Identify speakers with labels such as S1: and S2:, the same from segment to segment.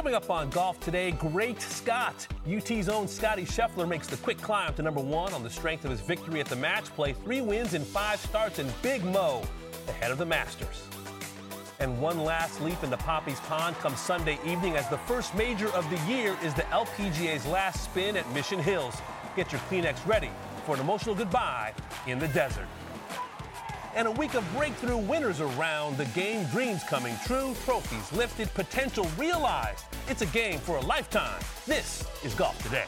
S1: Coming up on Golf Today, Great Scott. UT's own Scotty Scheffler makes the quick climb to number one on the strength of his victory at the match play. Three wins in five starts, and Big Mo ahead of the Masters. And one last leap into Poppy's Pond comes Sunday evening as the first major of the year is the LPGA's last spin at Mission Hills. Get your Kleenex ready for an emotional goodbye in the desert. And a week of breakthrough winners around the game, dreams coming true, trophies lifted, potential realized. It's a game for a lifetime. This is Golf Today.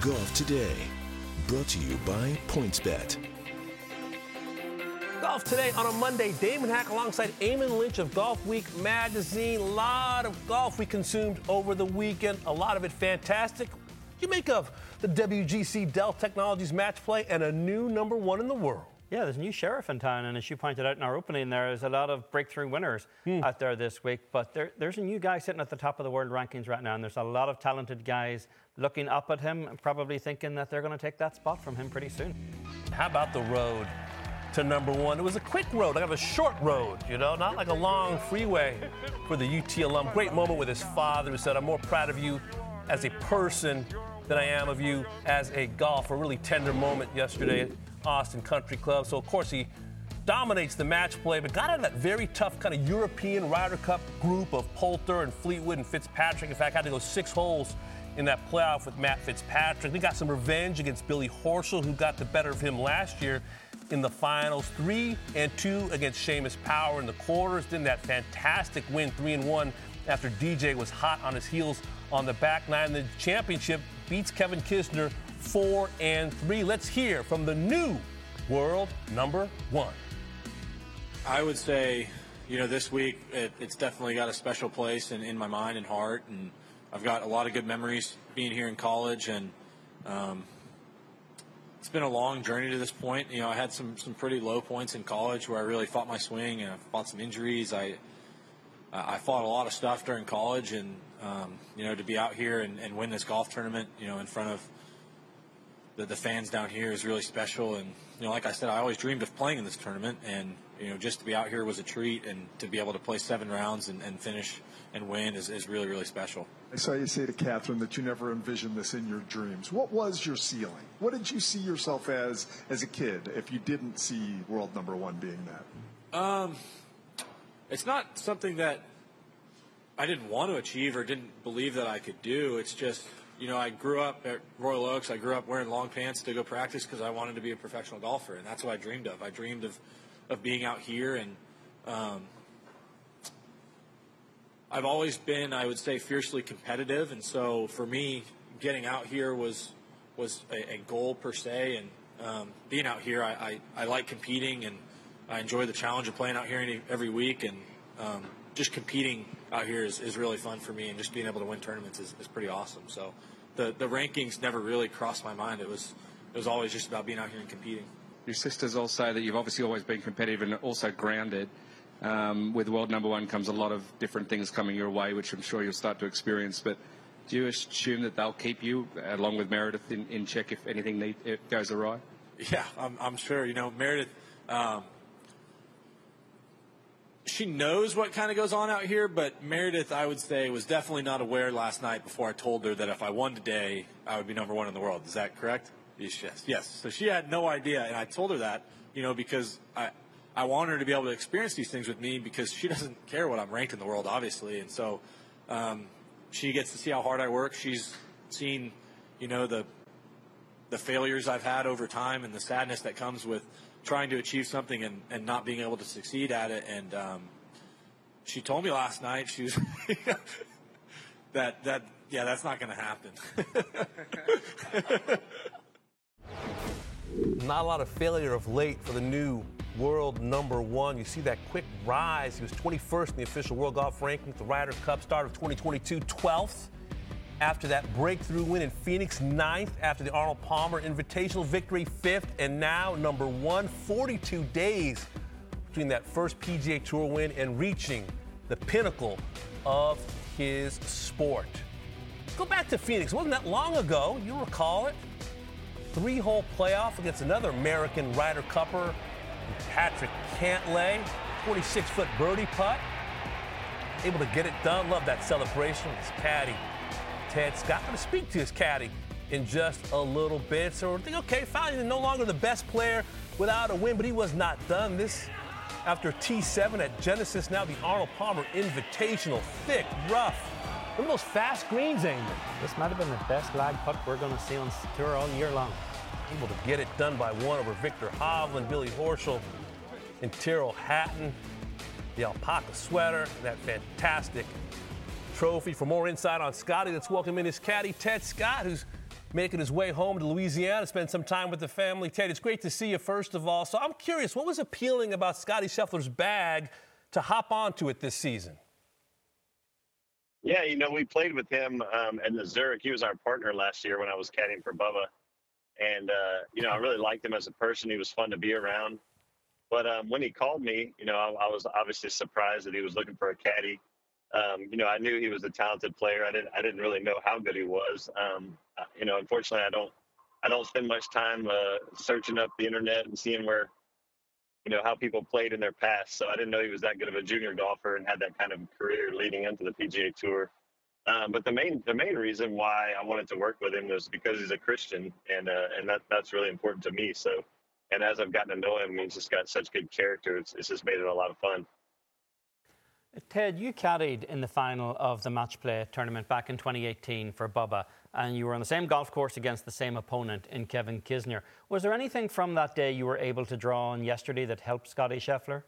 S2: Golf Today, brought to you by PointsBet.
S1: Golf today on a Monday. Damon Hack alongside Eamon Lynch of Golf Week magazine. A lot of golf we consumed over the weekend. A lot of it fantastic. What do you make of the WGC Dell Technologies match play and a new number one in the world?
S3: Yeah, there's a new sheriff in town, and as you pointed out in our opening, there's a lot of breakthrough winners
S1: Hmm.
S3: out there this week. But there, there's a new guy sitting at the top of the world rankings right now, and there's a lot of talented guys looking up at him and probably thinking that they're going to take that spot from him pretty soon.
S1: How about the road to number one? It was a quick road, like a short road, you know, not like a long freeway for the UT alum. Great moment with his father who said, I'm more proud of you as a person than I am of you as a golfer. Really tender moment yesterday at Austin Country Club. So, of course, he dominates the match play, but got out of that very tough kind of European Ryder Cup group of Poulter and Fleetwood and Fitzpatrick. In fact, had to go six holes in that playoff with Matt Fitzpatrick. He got some revenge against Billy Horschel, who got the better of him last year in the finals. Three and two against Seamus Power in the quarters. Then that fantastic win, three and one, after DJ was hot on his heels on the back nine. The championship beats Kevin Kisner four and three. Let's hear from the new world number one.
S4: I would say, you know, this week it, it's definitely got a special place in, in my mind and heart, and I've got a lot of good memories being here in college, and um, it's been a long journey to this point. You know, I had some some pretty low points in college where I really fought my swing, and I fought some injuries. I I fought a lot of stuff during college, and um, you know, to be out here and, and win this golf tournament, you know, in front of the, the fans down here is really special. And you know, like I said, I always dreamed of playing in this tournament, and you know, just to be out here was a treat, and to be able to play seven rounds and, and finish and win is, is really really special.
S5: I saw you say to Catherine that you never envisioned this in your dreams. What was your ceiling? What did you see yourself as as a kid if you didn't see world number one being that?
S4: Um, it's not something that I didn't want to achieve or didn't believe that I could do. It's just, you know, I grew up at Royal Oaks. I grew up wearing long pants to go practice because I wanted to be a professional golfer, and that's what I dreamed of. I dreamed of, of being out here, and um, I've always been, I would say, fiercely competitive, and so for me, getting out here was was a, a goal per se, and um, being out here, I, I, I like competing and I enjoy the challenge of playing out here any, every week, and um, just competing out here is, is really fun for me, and just being able to win tournaments is, is pretty awesome. So the the rankings never really crossed my mind. It was it was always just about being out here and competing.
S6: Your sisters all say that you've obviously always been competitive and also grounded. Um, with world number one comes a lot of different things coming your way, which I'm sure you'll start to experience. But do you assume that they'll keep you, along with Meredith, in, in check if anything need, goes awry?
S4: Yeah, I'm, I'm sure. You know, Meredith, um, she knows what kind of goes on out here, but Meredith, I would say, was definitely not aware last night before I told her that if I won today, I would be number one in the world. Is that correct? Yes, yes. So she had no idea, and I told her that, you know, because I, I want her to be able to experience these things with me because she doesn't care what I'm ranked in the world, obviously. And so um, she gets to see how hard I work. She's seen, you know, the the failures I've had over time and the sadness that comes with trying to achieve something and, and not being able to succeed at it. And um, she told me last night she was that that yeah that's not going to happen.
S1: Not a lot of failure of late for the new world number one. You see that quick rise. He was 21st in the official world golf ranking at the Ryder Cup start of 2022, 12th. After that breakthrough win in Phoenix, ninth after the Arnold Palmer Invitational victory, fifth, and now number one. 42 days between that first PGA Tour win and reaching the pinnacle of his sport. Go back to Phoenix. It wasn't that long ago. You recall it. Three-hole playoff against another American Ryder Cupper, Patrick Cantlay. 46-foot birdie putt. Able to get it done. Love that celebration. His caddy, Ted Scott. going to speak to his caddy in just a little bit. So we're thinking, okay, finally, no longer the best player without a win, but he was not done. This after T7 at Genesis, now the Arnold Palmer Invitational. Thick, rough. At those fast greens, Amy.
S3: This might have been the best lag putt we're going to see on tour all year long.
S1: Able to get it done by one over Viktor Hovland, Billy Horschel, and Tyrrell Hatton. The alpaca sweater, that fantastic trophy. For more insight on Scotty, let's welcome in his caddy, Ted Scott, who's making his way home to Louisiana to spend some time with the family. Ted, it's great to see you, first of all. So I'm curious, what was appealing about Scotty Scheffler's bag to hop onto it this season?
S7: Yeah, you know, we played with him um, in the Zurich. He was our partner last year when I was caddying for Bubba. And, uh, you know, I really liked him as a person. He was fun to be around. But um, when he called me, you know, I, I, was obviously surprised that he was looking for a caddy. Um, you know, I knew he was a talented player. I didn't, I didn't really know how good he was. Um, you know, unfortunately, I don't, I don't spend much time uh, searching up the internet and seeing where, you know, how people played in their past. So I didn't know he was that good of a junior golfer and had that kind of career leading into the PGA Tour. Um, but the main the main reason why I wanted to work with him was because he's a Christian, and uh, and that that's really important to me. So and as I've gotten to know him, he's just got such good character. It's, it's just made it a lot of fun.
S3: Ted, you caddied in the final of the match play tournament back in 2018 for Bubba, and you were on the same golf course against the same opponent in Kevin Kisner. Was there anything from that day you were able to draw on yesterday that helped Scotty Scheffler?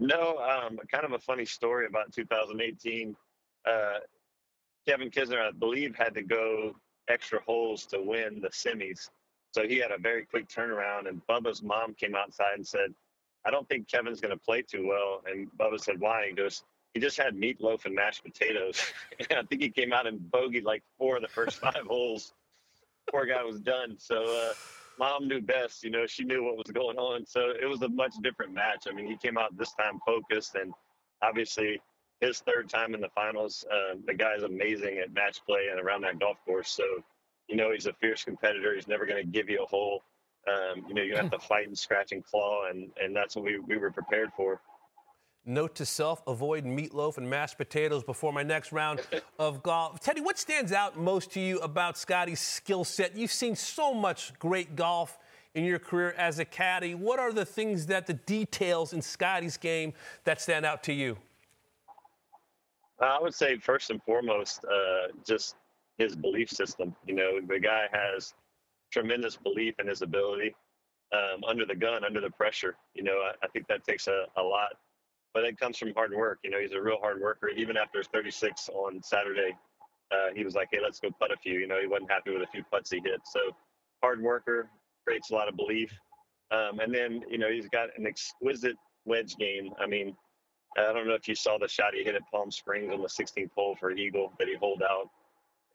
S7: No, um, kind of a funny story about 2018. Uh, Kevin Kisner, I believe, had to go extra holes to win the semis. So he had a very quick turnaround, and Bubba's mom came outside and said, I don't think Kevin's going to play too well. And Bubba said, Why? He goes, He just had meatloaf and mashed potatoes. and I think he came out and bogeyed like four of the first five holes. Poor guy was done. So, uh, mom knew best. You know, she knew what was going on. So it was a much different match. I mean, he came out this time focused, and obviously his third time in the finals. Uh, the guy's amazing at match play and around that golf course. So you know he's a fierce competitor. He's never going to give you a hole. Um, you know, you have to fight and scratch and claw, and, and that's what we, we were prepared for.
S1: Note to self avoid meatloaf and mashed potatoes before my next round of golf. Teddy, what stands out most to you about Scotty's skill set? You've seen so much great golf in your career as a caddy. What are the things that the details in Scotty's game that stand out to you?
S7: I would say, first and foremost, uh, just his belief system. You know, the guy has tremendous belief in his ability um, under the gun, under the pressure. You know, I, I think that takes a, a, lot, but it comes from hard work. You know, he's a real hard worker. Even after his 36 on Saturday, uh, he was like, "Hey, let's go putt a few." You know, he wasn't happy with a few putts he hit. So, hard worker creates a lot of belief. Um, and then, you know, he's got an exquisite wedge game. I mean, I don't know if you saw the shot he hit at Palm Springs on the 16th hole for Eagle that he holed out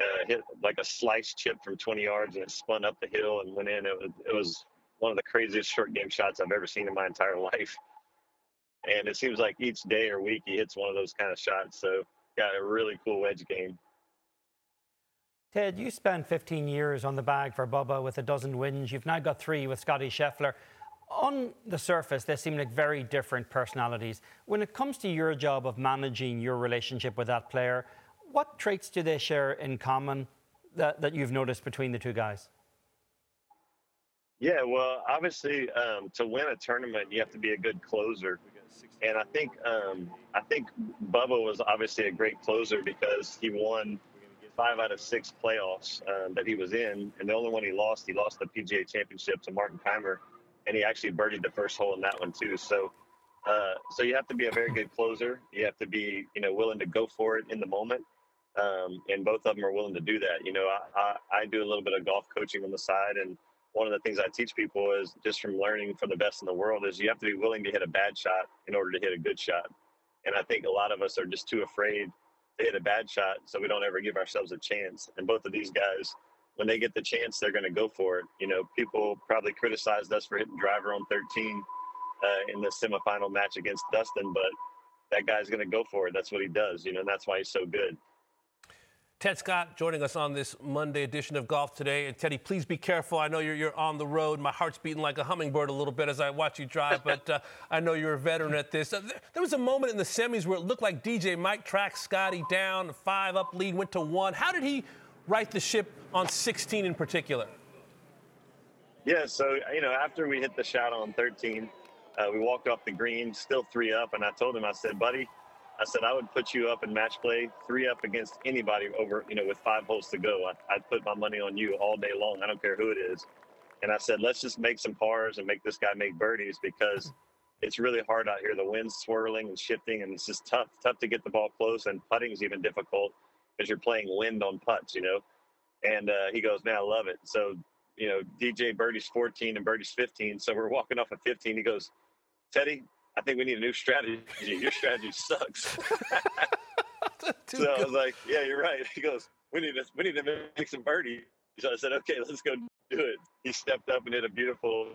S7: uh, hit like a slice chip from 20 yards and it spun up the hill and went in. It was, it was one of the craziest short game shots I've ever seen in my entire life. And it seems like each day or week he hits one of those kind of shots. So got a really cool wedge game.
S3: Ted, you spent 15 years on the bag for Bubba with a dozen wins. You've now got three with Scotty Scheffler. On the surface, they seem like very different personalities. When it comes to your job of managing your relationship with that player, what traits do they share in common that, that you've noticed between the two guys?
S7: Yeah, well, obviously, um, to win a tournament, you have to be a good closer, and I think um, I think Bubba was obviously a great closer because he won five out of six playoffs um, that he was in, and the only one he lost, he lost the PGA Championship to Martin Kaymer, and he actually birdied the first hole in that one too. So, uh, so you have to be a very good closer. You have to be, you know, willing to go for it in the moment um, and both of them are willing to do that. You know, I, I, I, do a little bit of golf coaching on the side, and one of the things I teach people is just from learning from the best in the world is you have to be willing to hit a bad shot in order to hit a good shot. And I think a lot of us are just too afraid to hit a bad shot, so we don't ever give ourselves a chance. And both of these guys, when they get the chance, they're going to go for it. You know, people probably criticized us for hitting driver on 13 uh, in the semifinal match against Dustin, but that guy's going to go for it. That's what he does, you know, and that's why he's so good.
S1: Ted Scott joining us on this Monday edition of Golf Today. And Teddy, please be careful. I know you're, you're on the road. My heart's beating like a hummingbird a little bit as I watch you drive, but uh, I know you're a veteran at this. Uh, there was a moment in the semis where it looked like DJ Mike tracked Scotty down, five up lead, went to one. How did he right the ship on 16 in particular?
S7: Yeah, so, you know, after we hit the shot on 13, uh, we walked off the green, still three up, and I told him, I said, buddy, I said I would put you up in match play, three up against anybody over, you know, with five holes to go. I, would put my money on you all day long. I don't care who it is. And I said, let's just make some pars and make this guy make birdies because it's really hard out here. The wind's swirling and shifting, and it's just tough, tough to get the ball close. And putting is even difficult because you're playing wind on putts, you know. And uh, he goes, man, I love it. So, you know, DJ Birdie's 14 and Birdie's 15. So we're walking off at 15. He goes, Teddy, I think we need a new strategy. Your strategy sucks. so I was like, yeah, you're right. He goes, we need to, we need to make some birdies. So I said, okay, let's go do it. He stepped up and hit a beautiful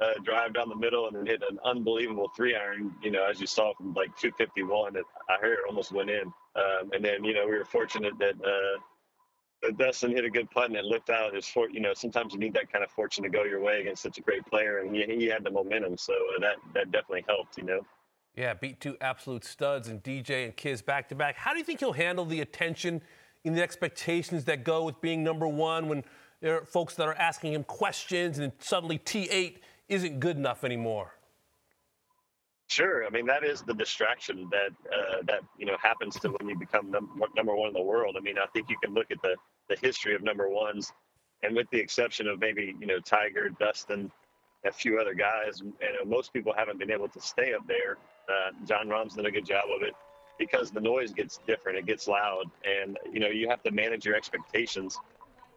S7: uh, drive down the middle and then hit an unbelievable three iron, you know, as you saw from like 251 that I heard almost went in. Um, and then, you know, we were fortunate that uh, Dustin hit a good putt and it looked out. His for, you know, sometimes you need that kind of fortune to go your way against such a great player, and he, he had the momentum, so that that definitely helped. You know.
S1: Yeah, beat two absolute studs and DJ and Kiz back to back. How do you think he'll handle the attention and the expectations that go with being number one when there are folks that are asking him questions and suddenly T8 isn't good enough anymore?
S7: Sure, I mean that is the distraction that uh, that you know happens to when you become number, number one in the world. I mean, I think you can look at the the history of number ones, and with the exception of maybe you know Tiger, Dustin, a few other guys, you know, most people haven't been able to stay up there. Uh, Jon Rahm's done a good job of it because the noise gets different, it gets loud, and you know you have to manage your expectations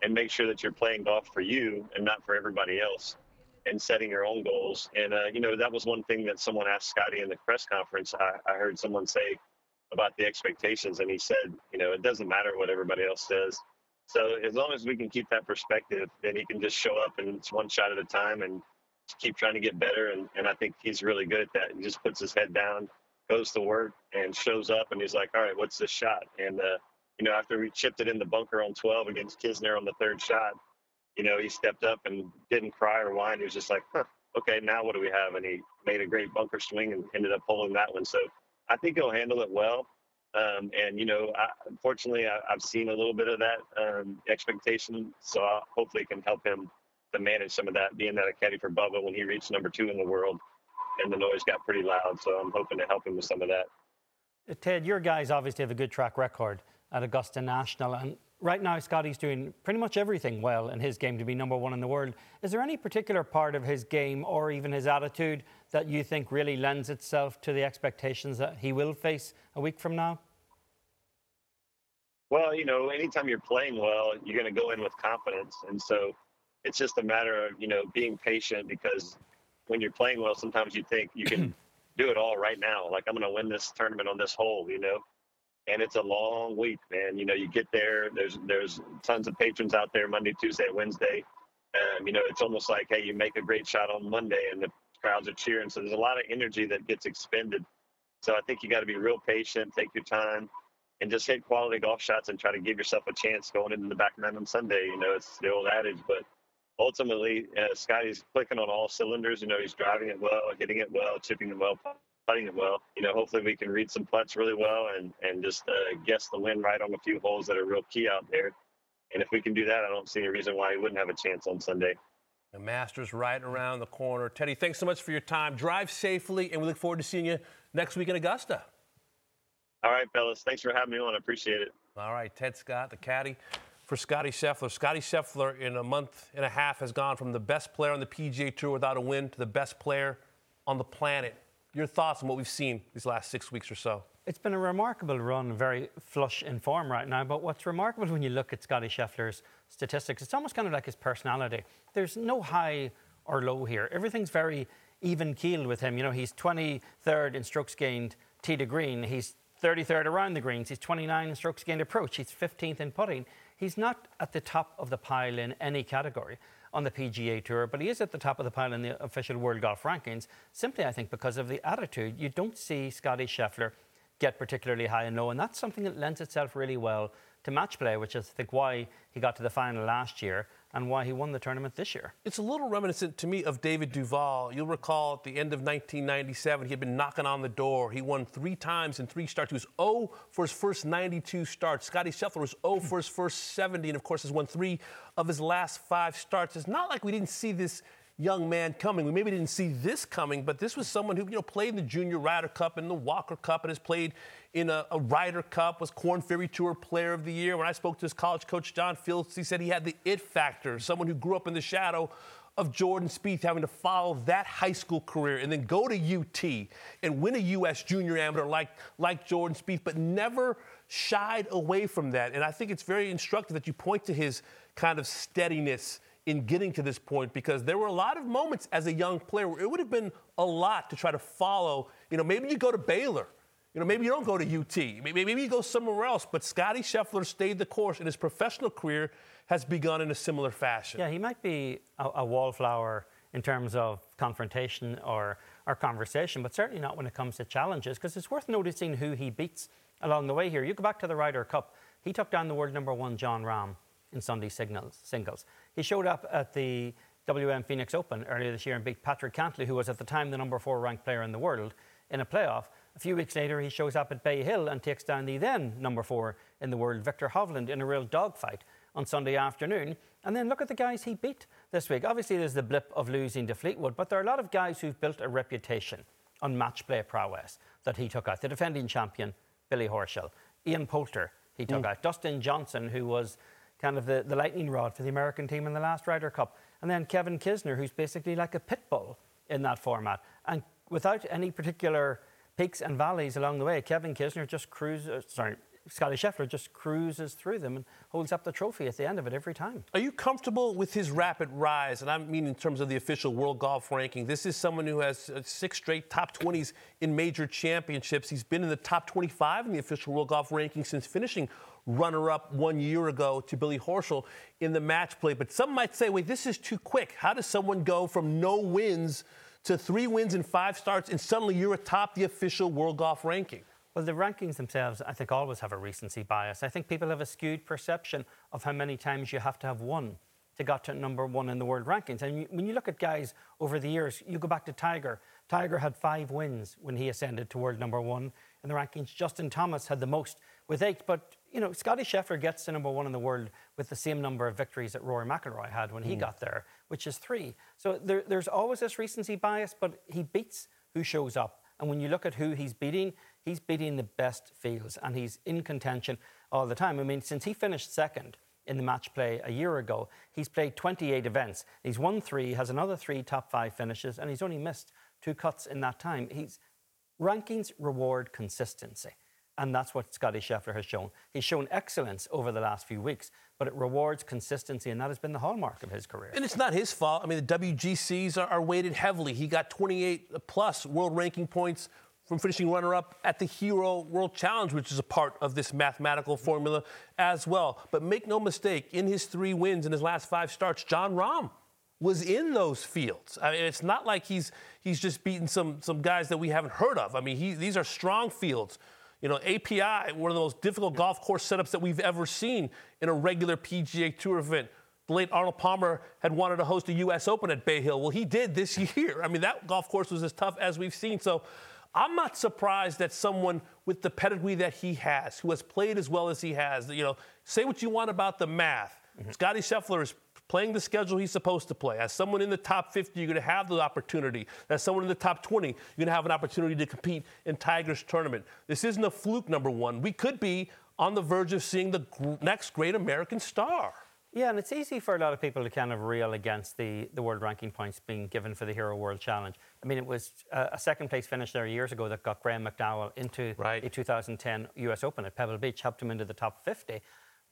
S7: and make sure that you're playing golf for you and not for everybody else and setting your own goals. And, uh, you know, that was one thing that someone asked Scotty in the press conference. I, I heard someone say about the expectations, and he said, you know, it doesn't matter what everybody else says. So as long as we can keep that perspective, then he can just show up and it's one shot at a time and keep trying to get better. And, and I think he's really good at that. He just puts his head down, goes to work, and shows up, and he's like, all right, what's this shot? And, uh, you know, after we chipped it in the bunker on 12 against Kisner on the third shot, you know, he stepped up and didn't cry or whine. He was just like, huh, okay, now what do we have? And he made a great bunker swing and ended up pulling that one. So I think he'll handle it well. Um, and, you know, I, unfortunately, I, have seen a little bit of that um, expectation. So I hopefully can help him to manage some of that, being that a caddy for Bubba when he reached number two in the world and the noise got pretty loud. So I'm hoping to help him with some of that.
S3: Ted, your guys obviously have a good track record at Augusta National. And right now Scotty's doing pretty much everything well in his game to be number one in the world. Is there any particular part of his game or even his attitude that you think really lends itself to the expectations that he will face a week from now?
S7: Well, you know, anytime you're playing well, you're going to go in with confidence. And so it's just a matter of, you know, being patient because when you're playing well, sometimes you think you can do it all right now. Like, I'm going to win this tournament on this hole, you know? And it's a long week, man. You know, you get there. There's there's tons of patrons out there Monday, Tuesday, Wednesday. Um, you know, it's almost like hey, you make a great shot on Monday, and the crowds are cheering. So there's a lot of energy that gets expended. So I think you got to be real patient, take your time, and just hit quality golf shots and try to give yourself a chance going into the back nine on Sunday. You know, it's the old adage, but ultimately, uh, Scotty's clicking on all cylinders. You know, he's driving it well, hitting it well, chipping it well, putting it well. You know, hopefully we can read some putts really well and and just uh, guess the wind right on a few holes that are real key out there. And if we can do that, I don't see any reason why he wouldn't have a chance on Sunday.
S1: The Masters right around the corner. Teddy, thanks so much for your time. Drive safely, and we look forward to seeing you next week in Augusta.
S7: All right, fellas. Thanks for having me on. I appreciate it.
S1: All right, Ted Scott, the caddy for Scotty Scheffler. Scotty Scheffler, in a month and a half, has gone from the best player on the PGA Tour without a win to the best player on the planet your thoughts on what we've seen these last six weeks or so?
S3: It's been a remarkable run, very flush in form right now. But what's remarkable when you look at Scotty Scheffler's statistics, it's almost kind of like his personality. There's no high or low here. Everything's very even keeled with him. You know, he's 23rd in strokes gained tee to green. He's 33rd around the greens. He's 29 in strokes gained approach. He's 15th in putting. He's not at the top of the pile in any category on the PGA Tour, but he is at the top of the pile in the official World Golf Rankings, simply, I think, because of the attitude. You don't see Scotty Scheffler get particularly high and low, and that's something that lends itself really well to match play, which is, I think, why he got to the final last year and why he won the tournament this year.
S1: It's a little reminiscent to me of David Duval. You'll recall at the end of 1997, he had been knocking on the door. He won three times in three starts. He was 0 for his first 92 starts. Scotty Scheffler was 0 for his first 70, and of course, has won three of his last five starts. It's not like we didn't see this young man coming. We maybe didn't see this coming, but this was someone who, you know, played in the Junior Ryder Cup and the Walker Cup and has played in a, a Ryder Cup, was Korn Ferry Tour Player of the Year. When I spoke to his college coach, John Fields, he said he had the it factor, someone who grew up in the shadow of Jordan Spieth, having to follow that high school career and then go to UT and win a U.S. Junior Amateur like, like Jordan Spieth, but never shied away from that. And I think it's very instructive that you point to his kind of steadiness in getting to this point because there were a lot of moments as a young player where it would have been a lot to try to follow. You know, maybe you go to Baylor. You know, maybe you don't go to UT. Maybe, maybe you go somewhere else. But Scotty Scheffler stayed the course, and his professional career has begun in a similar fashion.
S3: Yeah, he might be a, a wallflower in terms of confrontation or, or conversation, but certainly not when it comes to challenges, because it's worth noticing who he beats along the way here. You go back to the Ryder Cup, he took down the world number one, Jon Rahm, in Sunday signals, singles. He showed up at the WM Phoenix Open earlier this year and beat Patrick Cantlay, who was at the time the number four ranked player in the world, in a playoff. A few weeks later, he shows up at Bay Hill and takes down the then number four in the world, Viktor Hovland, in a real dogfight on Sunday afternoon. And then look at the guys he beat this week. Obviously, there's the blip of losing to Fleetwood, but there are a lot of guys who've built a reputation on match play prowess that he took out. The defending champion, Billy Horschel, Ian Poulter, he took mm. out, Dustin Johnson, who was kind of the, the lightning rod for the American team in the last Ryder Cup. And then Kevin Kisner, who's basically like a pit bull in that format. And without any particular peaks and valleys along the way, Kevin Kisner just cruises, sorry, Scotty Scheffler just cruises through them and holds up the trophy at the end of it every time.
S1: Are you comfortable with his rapid rise? And I mean in terms of the official world golf ranking. This is someone who has uh, six straight top 20s in major championships. He's been in the top 25 in the official world golf ranking since finishing runner up one year ago to Billy Horschel in the match play. But some might say, wait, this is too quick. How does someone go from no wins to three wins and five starts and suddenly you're atop the official world golf ranking?
S3: Well, the rankings themselves, I think, always have a recency bias. I think people have a skewed perception of how many times you have to have won to get to number one in the world rankings. And when you look at guys over the years, you go back to Tiger. Tiger had five wins when he ascended to world number one in the rankings. Justin Thomas had the most with eight. But you know, Scotty Scheffler gets to number one in the world with the same number of victories that Rory McIlroy had when he mm. got there, which is three. So there, there's always this recency bias, but he beats who shows up. And when you look at who he's beating, he's beating the best fields, and he's in contention all the time. I mean, since he finished second in the match play a year ago, he's played 28 events. He's won three, has another three top five finishes, and he's only missed two cuts in that time. He's rankings reward consistency. And that's what Scotty Scheffler has shown. He's shown excellence over the last few weeks, but it rewards consistency, and that has been the hallmark of his career.
S1: And it's not his fault. I mean, the WGCs are, are weighted heavily. He got 28 plus world ranking points from finishing runner up at the Hero World Challenge, which is a part of this mathematical formula as well. But make no mistake, in his three wins in his last five starts, Jon Rahm was in those fields. I mean, it's not like he's he's just beaten some some guys that we haven't heard of. I mean, he, these are strong fields. You know, API, one of the most difficult golf course setups that we've ever seen in a regular PGA Tour event. The late Arnold Palmer had wanted to host a U.S. Open at Bay Hill. Well, he did this year. I mean, that golf course was as tough as we've seen. So I'm not surprised that someone with the pedigree that he has, who has played as well as he has, you know, say what you want about the math. Mm-hmm. Scotty Scheffler is playing the schedule he's supposed to play. As someone in the top 50, you're going to have the opportunity. As someone in the top 20, you're going to have an opportunity to compete in Tiger's tournament. This isn't a fluke, number one. We could be on the verge of seeing the next great American star.
S3: Yeah, and it's easy for a lot of people to kind of reel against the, the world ranking points being given for the Hero World Challenge. I mean, it was a, a second place finish there years ago that got Graham McDowell into right. the 2010 US Open at Pebble Beach, helped him into the top 50.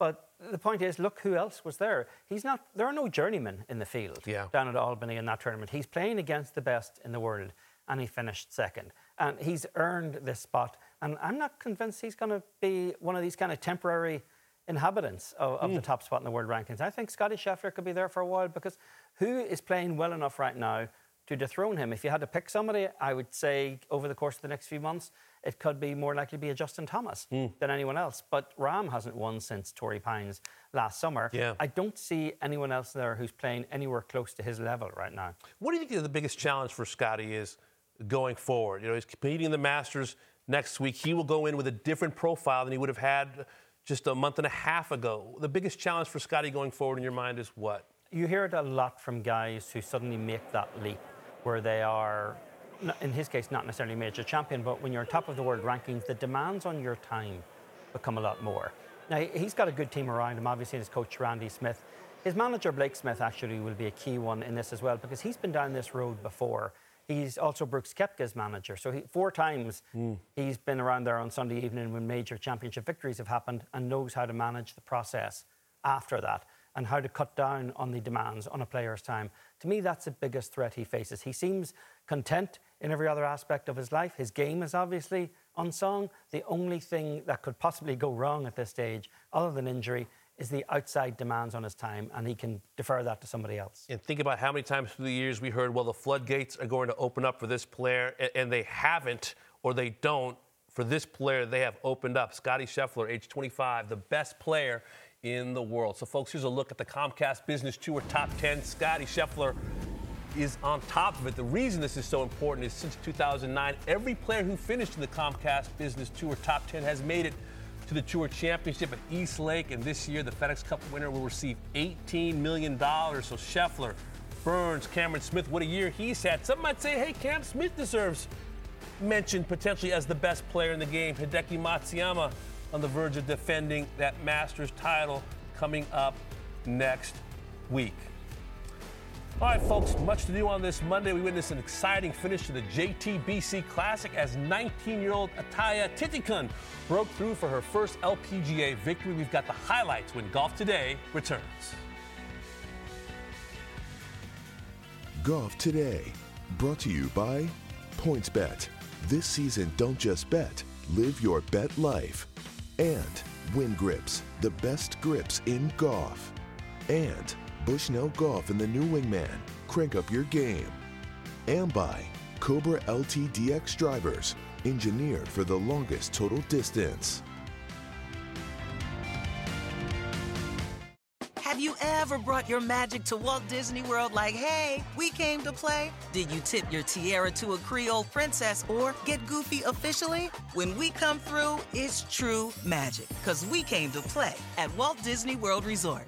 S3: But the point is, look who else was there. He's not. There are no journeymen in the field yeah. down at Albany in that tournament. He's playing against the best in the world, and he finished second. And he's earned this spot. And I'm not convinced he's going to be one of these kind of temporary inhabitants of, of mm. the top spot in the world rankings. I think Scotty Scheffler could be there for a while because who is playing well enough right now to dethrone him? If you had to pick somebody, I would say over the course of the next few months, it could be more likely to be a Justin Thomas mm. than anyone else. But Rahm hasn't won since Torrey Pines last summer.
S1: Yeah.
S3: I don't see anyone else there who's playing anywhere close to his level right now.
S1: What do you think the biggest challenge for Scotty is going forward? You know, he's competing in the Masters next week. He will go in with a different profile than he would have had just a month and a half ago. The biggest challenge for Scotty going forward in your mind is what?
S3: You hear it a lot from guys who suddenly make that leap where they are in his case, not necessarily major champion, but when you're on top of the world rankings, the demands on your time become a lot more. Now, he's got a good team around him, obviously, his coach, Randy Smith. His manager, Blake Smith, actually will be a key one in this as well because he's been down this road before. He's also Brooks Koepka's manager. So he, four times mm. he's been around there on Sunday evening when major championship victories have happened and knows how to manage the process after that and how to cut down on the demands on a player's time. To me, that's the biggest threat he faces. He seems content in every other aspect of his life. His game is obviously unsung. The only thing that could possibly go wrong at this stage, other than injury, is the outside demands on his time, and he can defer that to somebody else.
S1: And think about how many times through the years we heard, well, the floodgates are going to open up for this player, and they haven't, or they don't. For this player, they have opened up. Scotty Scheffler, age 25, the best player in the world. So, folks, here's a look at the Comcast Business Tour Top 10. Scotty Scheffler is on top of it. The reason this is so important is since 2009, every player who finished in the Comcast Business Tour Top 10 has made it to the Tour Championship at East Lake. And this year, the FedEx Cup winner will receive $18 million. So Scheffler, Burns, Cameron Smith, what a year he's had. Some might say, hey, Cam Smith deserves mention potentially as the best player in the game. Hideki Matsuyama on the verge of defending that Masters title coming up next week. All right, folks, much to do on this Monday. We witnessed an exciting finish to the JTBC Classic as 19 year old Atthaya Thitikul broke through for her first LPGA victory. We've got the highlights when Golf Today returns.
S2: Golf Today, brought to you by PointsBet. This season, don't just bet, live your bet life. And Win Grips, the best grips in golf. And Bushnell Golf and the new Wingman. Crank up your game. And by Cobra LTDX drivers, engineered for the longest total distance.
S8: Have you ever brought your magic to Walt Disney World like, hey, we came to play? Did you tip your tiara to a Creole princess or get goofy officially? When we come through, it's true magic, because we came to play at Walt Disney World Resort.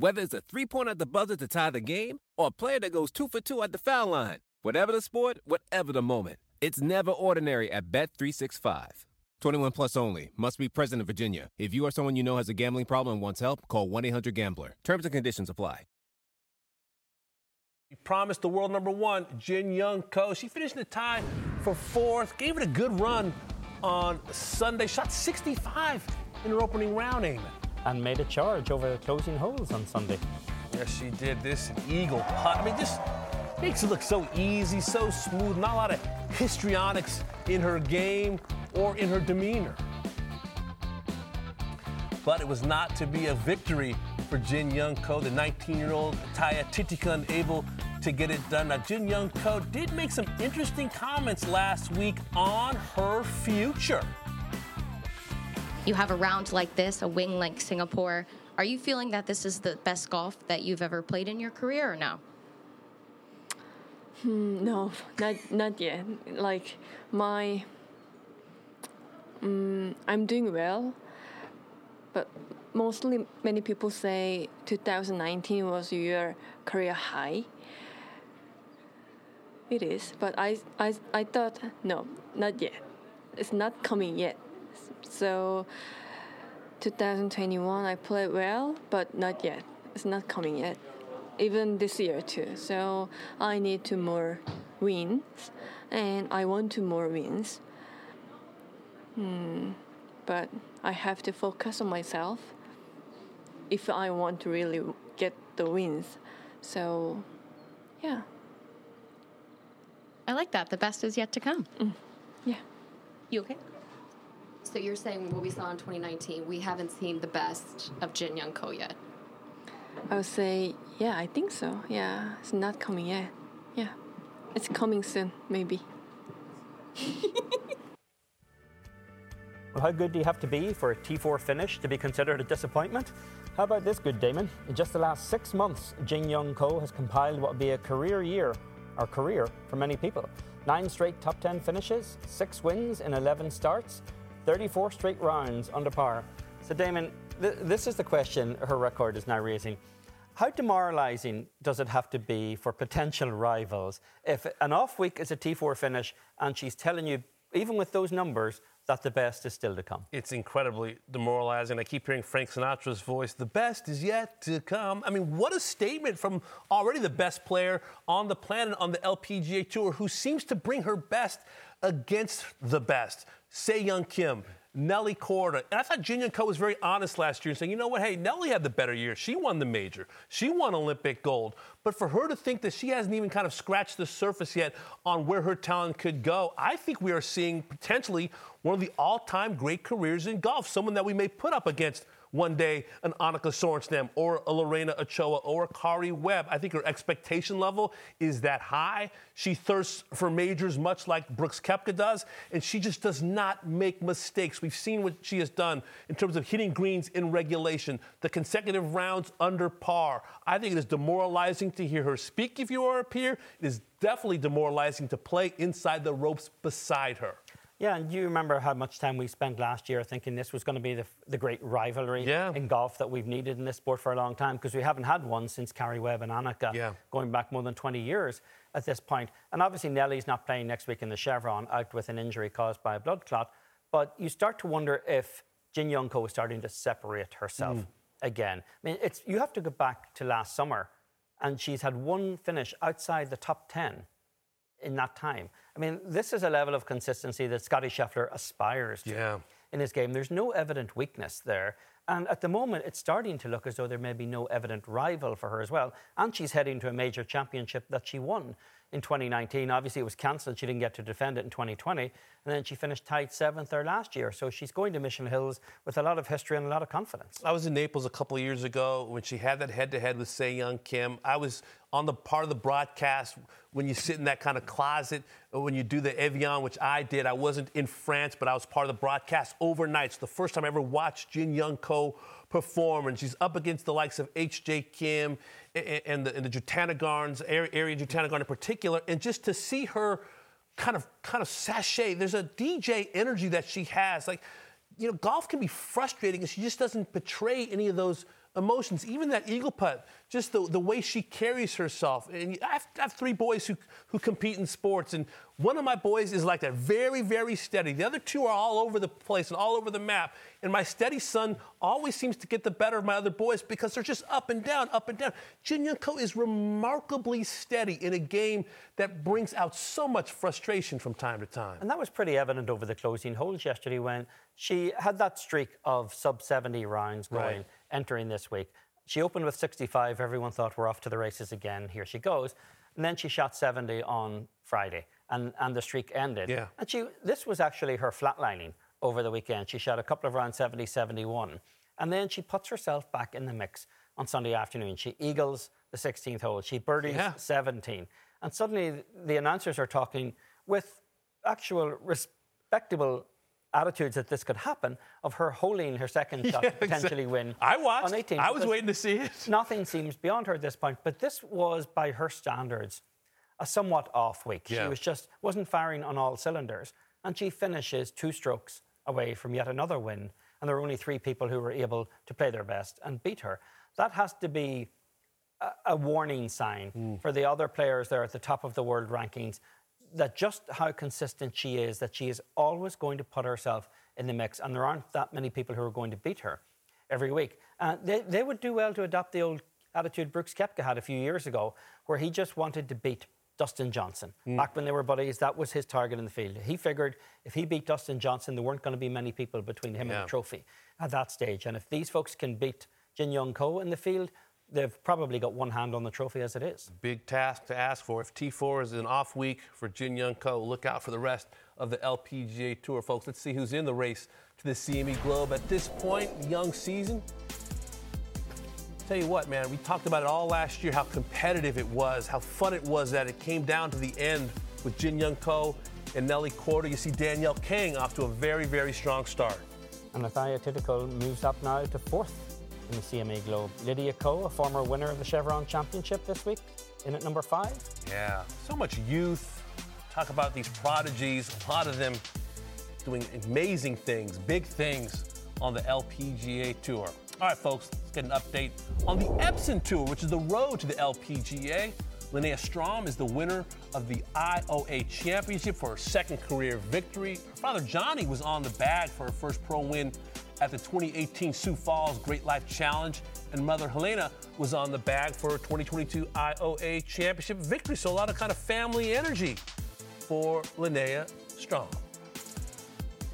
S9: Whether it's a three pointer at the buzzer to tie the game or a player that goes two for two at the foul line. Whatever the sport, whatever the moment. It's never ordinary at Bet365. 21 plus only. Must be present in Virginia. If you or someone you know has a gambling problem and wants help, call 1 800 Gambler. Terms and conditions apply.
S1: We promised the world number one, Jin Young Ko. She finished in the tie for fourth, gave it a good run on Sunday, shot 65 in her opening round, Eamon
S3: and made a charge over the closing holes on Sunday.
S1: Yes, she did. This eagle putt. I mean, just makes it look so easy, so smooth. Not a lot of histrionics in her game or in her demeanor. But it was not to be a victory for Jin Young Ko, the 19-year-old Atthaya Thitikul, able to get it done. Now, Jin Young Ko did make some interesting comments last week on her future
S10: you have a round like this, a wing like Singapore. Are you feeling that this is the best golf that you've ever played in your career or no?
S11: Hmm, no, not not yet. Like my, um, I'm doing well, but mostly many people say 2019 was your career high. It is, but I I I thought no, not yet. It's not coming yet. So 2021 I played well, but not yet. It's not coming yet. Even this year too. So I need two more wins, and I want two more wins. Hmm. But I have to focus on myself if I want to really get the wins. So, yeah.
S10: I like that. The best is yet to come.
S11: Yeah.
S10: You okay?
S12: So you're saying what we saw in 2019, we haven't seen the best of Jin Young Ko yet.
S11: I would say, yeah, I think so. Yeah, it's not coming yet. Yeah, it's coming soon, maybe.
S3: Well, how good do you have to be for a T4 finish to be considered a disappointment? How about this good, Damon? In just the last six months, Jin Young Ko has compiled what would be a career year, or career for many people. Nine straight top 10 finishes, six wins in 11 starts, 34 straight rounds under par. So, Damon, th- this is the question her record is now raising. How demoralising does it have to be for potential rivals if an off week is a T4 finish and she's telling you, even with those numbers, that the best is still to come?
S1: It's incredibly demoralizing. I keep hearing Frank Sinatra's voice. The best is yet to come. I mean, what a statement from already the best player on the planet on the LPGA Tour who seems to bring her best against the best. Sei Young Kim. Nelly Korda. And I thought Young Ko was very honest last year, and saying, you know what, hey, Nelly had the better year. She won the major. She won Olympic gold. But for her to think that she hasn't even kind of scratched the surface yet on where her talent could go, I think we are seeing potentially one of the all-time great careers in golf, someone that we may put up against one day an Annika Sorenstam or a Lorena Ochoa or a Karrie Webb. I think her expectation level is that high. She thirsts for majors much like Brooks Koepka does, and she just does not make mistakes. We've seen what she has done in terms of hitting greens in regulation, the consecutive rounds under par. I think it is demoralizing to hear her speak if you are a peer. It is definitely demoralizing to play inside the ropes beside her.
S3: Yeah, and you remember how much time we spent last year thinking this was going to be the, the great rivalry
S1: Yeah.
S3: in golf that we've needed in this sport for a long time because we haven't had one since Karrie Webb and Annika
S1: Yeah.
S3: going back more than 20 years at this point. And obviously, Nelly's not playing next week in the Chevron out with an injury caused by a blood clot. But you start to wonder if Jin Young Ko is starting to separate herself
S1: Mm.
S3: again. I mean, it's, you have to go back to last summer, and she's had one finish outside the top 10 in that time. I mean, this is a level of consistency that Scotty Scheffler aspires to
S1: Yeah.
S3: in his game. There's no evident weakness there. And at the moment, it's starting to look as though there may be no evident rival for her as well. And she's heading to a major championship that she won in 2019. Obviously, it was cancelled. She didn't get to defend it in 2020. And then she finished tied seventh there last year. So she's going to Mission Hills with a lot of history and a lot of confidence.
S1: I was in Naples a couple of years ago when she had that head to head with Sei Young Kim. I was on the part of the broadcast when you sit in that kind of closet, uh, when you do the Evian, which I did. I wasn't in France, but I was part of the broadcast overnight. It's the first time I ever watched Jin Young Ko perform, and she's up against the likes of H.J. Kim and, and the, the Jutanugarns, Ariya Jutanugarn in particular, and just to see her kind of kind of sachet. There's a DJ energy that she has. Like, you know, golf can be frustrating, and she just doesn't portray any of those emotions. Even that eagle putt, just the, the way she carries herself. And I have, I have three boys who, who compete in sports, and one of my boys is like that, very, very steady. The other two are all over the place and all over the map. And my steady son always seems to get the better of my other boys because they're just up and down, up and down. Jin Young Ko is remarkably steady in a game that brings out so much frustration from time to time.
S3: And that was pretty evident over the closing holes yesterday when she had that streak of sub 70 rounds going
S1: Right.
S3: Entering this week. She opened with 65. Everyone thought we're off to the races again. Here she goes. And then she shot 70 on Friday, and, and the streak ended.
S1: Yeah.
S3: And she, this was actually her flatlining over the weekend. She shot a couple of rounds 70, 71. And then she puts herself back in the mix on Sunday afternoon. She eagles the 16th hole. She birdies
S1: Yeah.
S3: 17. And suddenly the announcers are talking with actual respectable attitudes that this could happen of her holding her second shot
S1: Yeah,
S3: to potentially
S1: exactly.
S3: win.
S1: I watched.
S3: On 18,
S1: I was waiting to see it.
S3: Nothing seems beyond her at this point. But this was, by her standards, a somewhat off week.
S1: Yeah.
S3: She was just wasn't firing on all cylinders, and she finishes two strokes away from yet another win. And there were only three people who were able to play their best and beat her. That has to be a, a warning sign
S1: Hmm.
S3: for the other players there at the top of the world rankings that just how consistent she is, that she is always going to put herself in the mix, and there aren't that many people who are going to beat her every week. Uh, they, they would do well to adopt the old attitude Brooks Koepka had a few years ago, where he just wanted to beat Dustin Johnson. Back when they were buddies, that was his target in the field. He figured if he beat Dustin Johnson, there weren't going to be many people between him
S1: Yeah.
S3: and the trophy at that stage. And if these folks can beat Jin Young Ko in the field, they've probably got one hand on the trophy as it is.
S1: Big task to ask for. If T4 is an off week for Jin Young Ko, look out for the rest of the LPGA Tour, folks. Let's see who's in the race to the CME Globe at this point, young season. Tell you what, man, we talked about it all last year, how competitive it was, how fun it was that it came down to the end with Jin Young Ko and Nelly Korda. You see Danielle Kang off to a very, very strong start.
S3: And Natalia Thitikul moves up now to fourth in the CME Globe. Lydia Ko, a former winner of the Chevron Championship this week, in at number five.
S1: Yeah, so much youth. Talk about these prodigies, a lot of them doing amazing things, big things on the LPGA Tour. All right, folks, let's get an update on the Epson Tour, which is the road to the LPGA. Linnea Strom is the winner of the IOA Championship for her second career victory. Her father Johnny was on the bag for her first pro win at the 2018 Sioux Falls Great Life Challenge, and mother Helena was on the bag for her 2022 IOA Championship victory. So a lot of kind of family energy for Linnea Strom.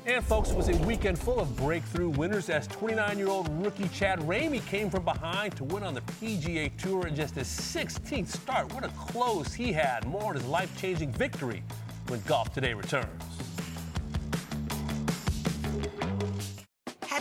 S1: And folks, it was a weekend full of breakthrough winners as 29-year-old rookie Chad Ramey came from behind to win on the PGA Tour in just his 16th start. What a close he had. More on his life-changing victory when Golf Today returns.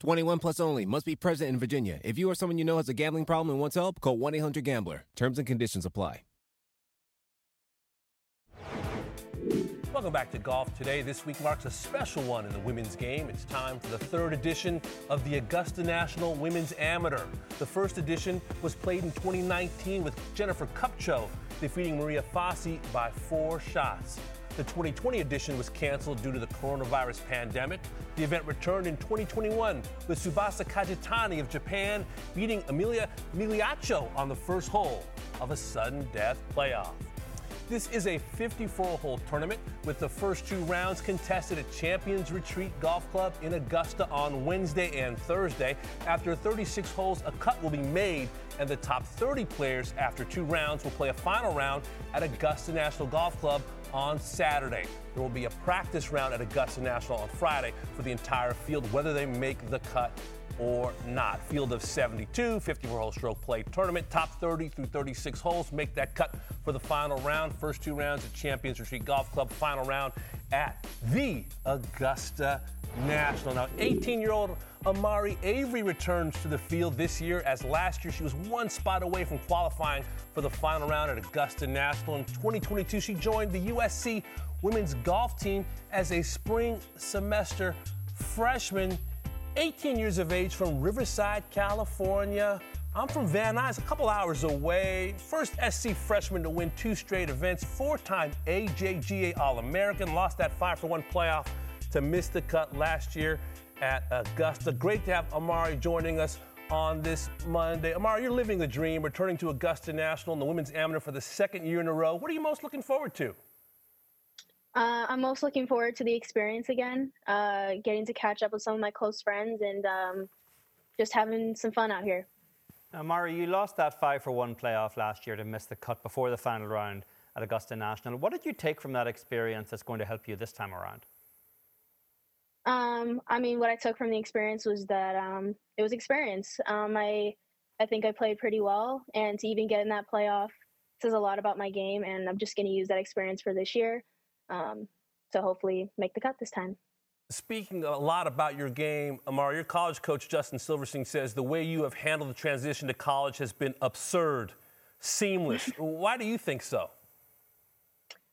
S9: 21 plus only. Must be present in Virginia. If you or someone you know has a gambling problem and wants help, call 1-800-GAMBLER. Terms and conditions apply.
S1: Welcome back to Golf Today. This week marks a special one in the women's game. It's time for the third edition of the Augusta National Women's Amateur. The first edition was played in 2019 with Jennifer Kupcho defeating Maria Fassi by four shots. The 2020 edition was canceled due to the coronavirus pandemic. The event returned in 2021 with Tsubasa Kajitani of Japan beating Emilia Migliaccio on the first hole of a sudden death playoff. This is a 54 hole tournament with the first two rounds contested at Champions Retreat Golf Club in Augusta on Wednesday and Thursday. After 36 holes, a cut will be made, and the top 30 players after two rounds will play a final round at Augusta National Golf Club on Saturday. There will be a practice round at Augusta National on Friday for the entire field, whether they make the cut or not. Field of 72, 54 hole stroke play tournament. Top 30 through 36 holes make that cut for the final round. First two rounds at Champions Retreat Golf Club. Final round at the Augusta National. Now, 18 year old Amari Avery returns to the field this year, as last year she was one spot away from qualifying for the final round at Augusta National. In 2022, she joined the USC women's golf team as a spring semester freshman. 18 years of age from Riverside, California. I'm from Van Nuys, a couple hours away. First SC freshman to win two straight events, four time AJGA All American. Lost that 5 for 1 playoff to miss the cut last year at Augusta. Great to have Amari joining us on this Monday. Amari, you're living the dream, returning to Augusta National in the women's amateur for the second year in a row. What are you most looking forward to?
S13: Uh, I'm most looking forward to the experience again, uh, getting to catch up with some of my close friends and um, just having some fun out here.
S3: Amari, you lost that five for one playoff last year to miss the cut before the final round at Augusta National. What did you take from that experience that's going to help you this time around?
S13: Um, I mean, what I took from the experience was that um, it was experience. Um, I I think I played pretty well, and to even get in that playoff says a lot about my game. And I'm just going to use that experience for this year um, to hopefully make the cut this time.
S1: Speaking a lot about your game, Amari, your college coach Justin Silverstein says the way you have handled the transition to college has been absurd, seamless. Why do you think so?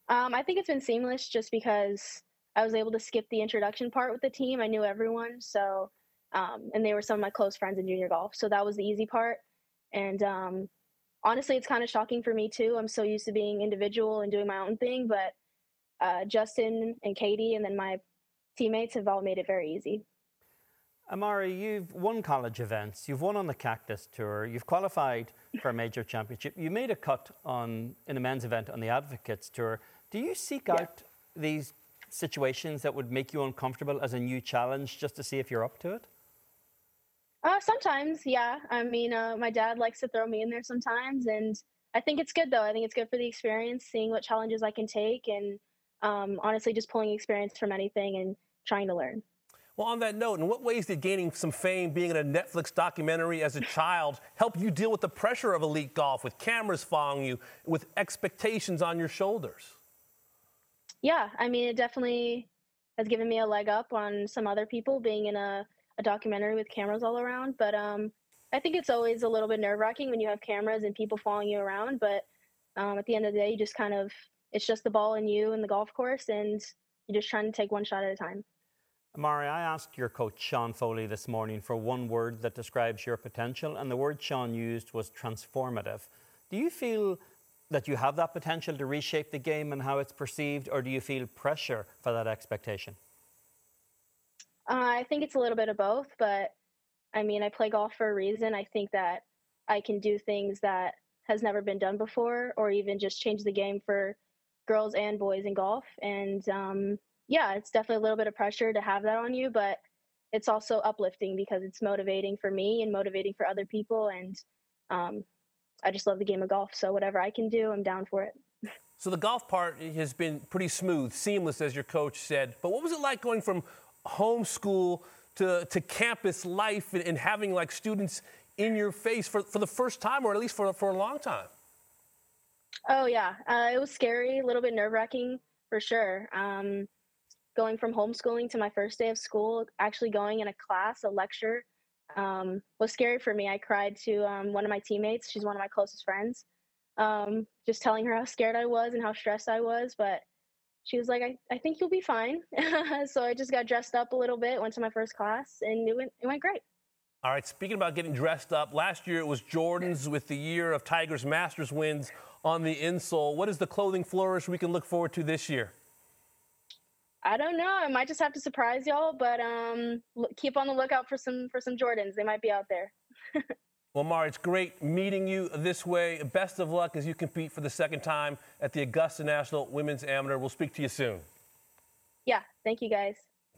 S13: Um, I think it's been seamless just because I was able to skip the introduction part with the team. I knew everyone, so um, and they were some of my close friends in junior golf, so that was the easy part. And um, honestly, it's kind of shocking for me too. I'm so used to being individual and doing my own thing, but uh, Justin and Katie, and then my teammates have all made it very easy.
S3: Amari, you've won college events, you've won on the Cactus Tour, you've qualified for a major championship, you made a cut on in a men's event on the Advocates Tour. Do you seek yeah. out these situations that would make you uncomfortable as a new challenge just to see if you're up to it?
S13: Uh, sometimes, yeah. I mean, uh, my dad likes to throw me in there sometimes, and I think it's good though. I think it's good for the experience, seeing what challenges I can take, and um, honestly, just pulling experience from anything and trying to learn.
S1: Well, on that note, in what ways did gaining some fame, being in a Netflix documentary as a child, help you deal with the pressure of elite golf with cameras following you, with expectations on your shoulders?
S13: Yeah, I mean, it definitely has given me a leg up on some other people being in a, a documentary with cameras all around. But um, I think it's always a little bit nerve wracking when you have cameras and people following you around. But um, at the end of the day, you just kind of it's just the ball and you and the golf course, and you're just trying to take one shot at a time.
S3: Amari, I asked your coach Sean Foley this morning for one word that describes your potential, and the word Sean used was transformative. Do you feel that you have that potential to reshape the game and how it's perceived, or do you feel pressure for that expectation?
S13: Uh, I think it's a little bit of both, but I mean, I play golf for a reason. I think that I can do things that has never been done before, or even just change the game for girls and boys in golf. And um, yeah, it's definitely a little bit of pressure to have that on you, but it's also uplifting because it's motivating for me and motivating for other people. And um, I just love the game of golf. So whatever I can do, I'm down for it.
S1: So the golf part has been pretty smooth, seamless, as your coach said. But what was it like going from homeschool to, to campus life and, and having like students in your face for, for the first time, or at least for, for a long time?
S13: Oh yeah, uh, it was scary, a little bit nerve wracking for sure. Um, going from homeschooling to my first day of school, actually going in a class, a lecture, um, was scary for me. I cried to um, one of my teammates. She's one of my closest friends. Um, just telling her how scared I was and how stressed I was, but she was like, I, I think you'll be fine. so I just got dressed up a little bit, went to my first class, and it went, it went great.
S1: All right, speaking about getting dressed up, last year it was Jordan's with the year of Tiger's Masters wins on the insole. What is the clothing flourish we can look forward to this year?
S13: I don't know. I might just have to surprise y'all, but um, keep on the lookout for some for some Jordans. They might be out there.
S1: well, Mari, it's great meeting you this way. Best of luck as you compete for the second time at the Augusta National Women's Amateur. We'll speak to you soon.
S13: Yeah, thank you guys.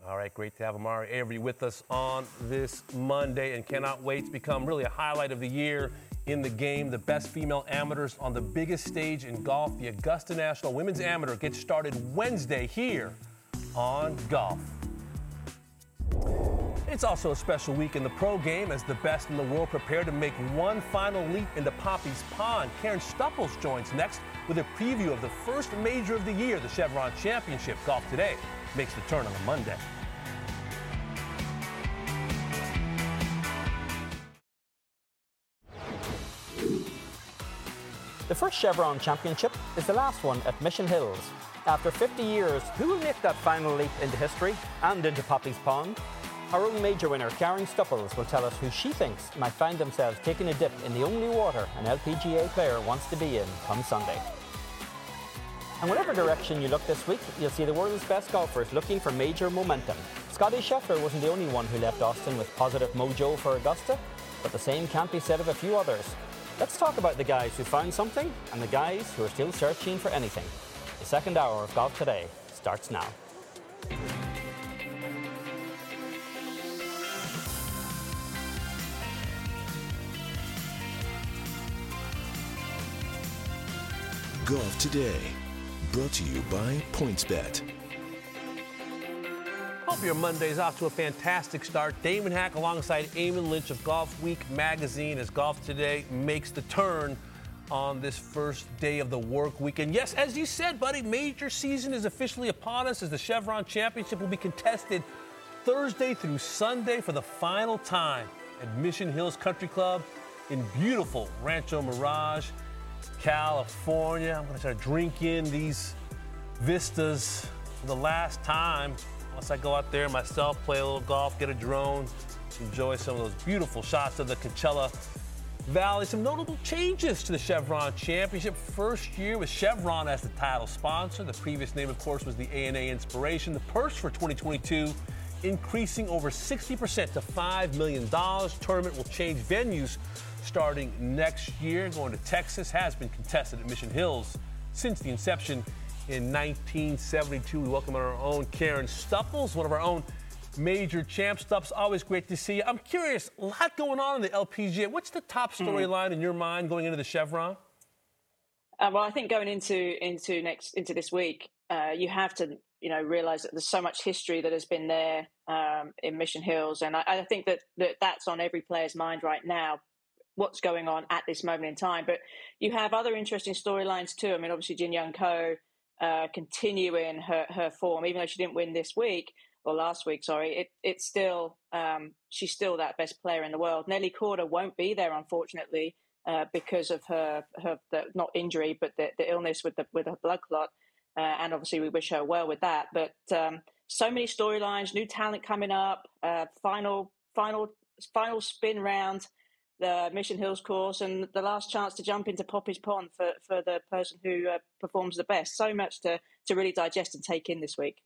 S1: All right, great to have Amari Avery with us on this Monday and cannot wait to become really a highlight of the year in the game. The best female amateurs on the biggest stage in golf, the Augusta National Women's Amateur, gets started Wednesday here on Golf. It's also a special week in the pro game as the best in the world prepare to make one final leap into Poppy's Pond. Karen Stupples joins next with a preview of the first major of the year, the Chevron Championship. Golf Today makes the turn on a Monday.
S3: The first Chevron Championship is the last one at Mission Hills. After 50 years, who will make that final leap into history and into Poppy's Pond? Our own major winner, Karen Stupples, will tell us who she thinks might find themselves taking a dip in the only water an LPGA player wants to be in come Sunday. And whatever direction you look this week, you'll see the world's best golfers looking for major momentum. Scotty Scheffler wasn't the only one who left Austin with positive mojo for Augusta, but the same can't be said of a few others. Let's talk about the guys who found something and the guys who are still searching for anything. The second hour of Golf Today starts now.
S2: Golf Today, brought to you by PointsBet.
S1: Hope your Monday's off to a fantastic start. Damon Hack alongside Eamon Lynch of Golf Week magazine as Golf Today makes the turn on this first day of the work weekend. Yes, as you said, buddy, major season is officially upon us as the Chevron Championship will be contested Thursday through Sunday for the final time at Mission Hills Country Club in beautiful Rancho Mirage, California. I'm going to try to drink in these vistas for the last time. Once I go out there myself, play a little golf, get a drone, enjoy some of those beautiful shots of the Coachella Valley. Some notable changes to the Chevron Championship. First year with Chevron as the title sponsor. The previous name, of course, was the ANA Inspiration. The purse for 2022 increasing over 60% to $5 million. Tournament will change venues starting next year. Going to Texas has been contested at Mission Hills since the inception in 1972. We welcome our own Karen Stupples, one of our own major champ stuff's Always great to see you. I'm curious, a lot going on in the LPGA. What's the top
S14: Hmm.
S1: storyline in your mind going into the Chevron?
S14: Uh, well, I think going into into next into this week, uh, you have to you know realize that there's so much history that has been there um, in Mission Hills, and I, I think that, that that's on every player's mind right now. What's going on at this moment in time? But you have other interesting storylines too. I mean, obviously Jin Young Ko uh, continuing her her form, even though she didn't win this week or last week. Sorry, it it's still um, she's still that best player in the world. Nelly Korda won't be there, unfortunately uh, because of her her the, not injury but the, the illness with the with her blood clot. Uh, and obviously, we wish her well with that. But um, so many storylines, new talent coming up. Uh, final final final spin round the Mission Hills course, and the last chance to jump into Poppy's Pond for, for the person who uh, performs the best. So much to to really digest and take in this week.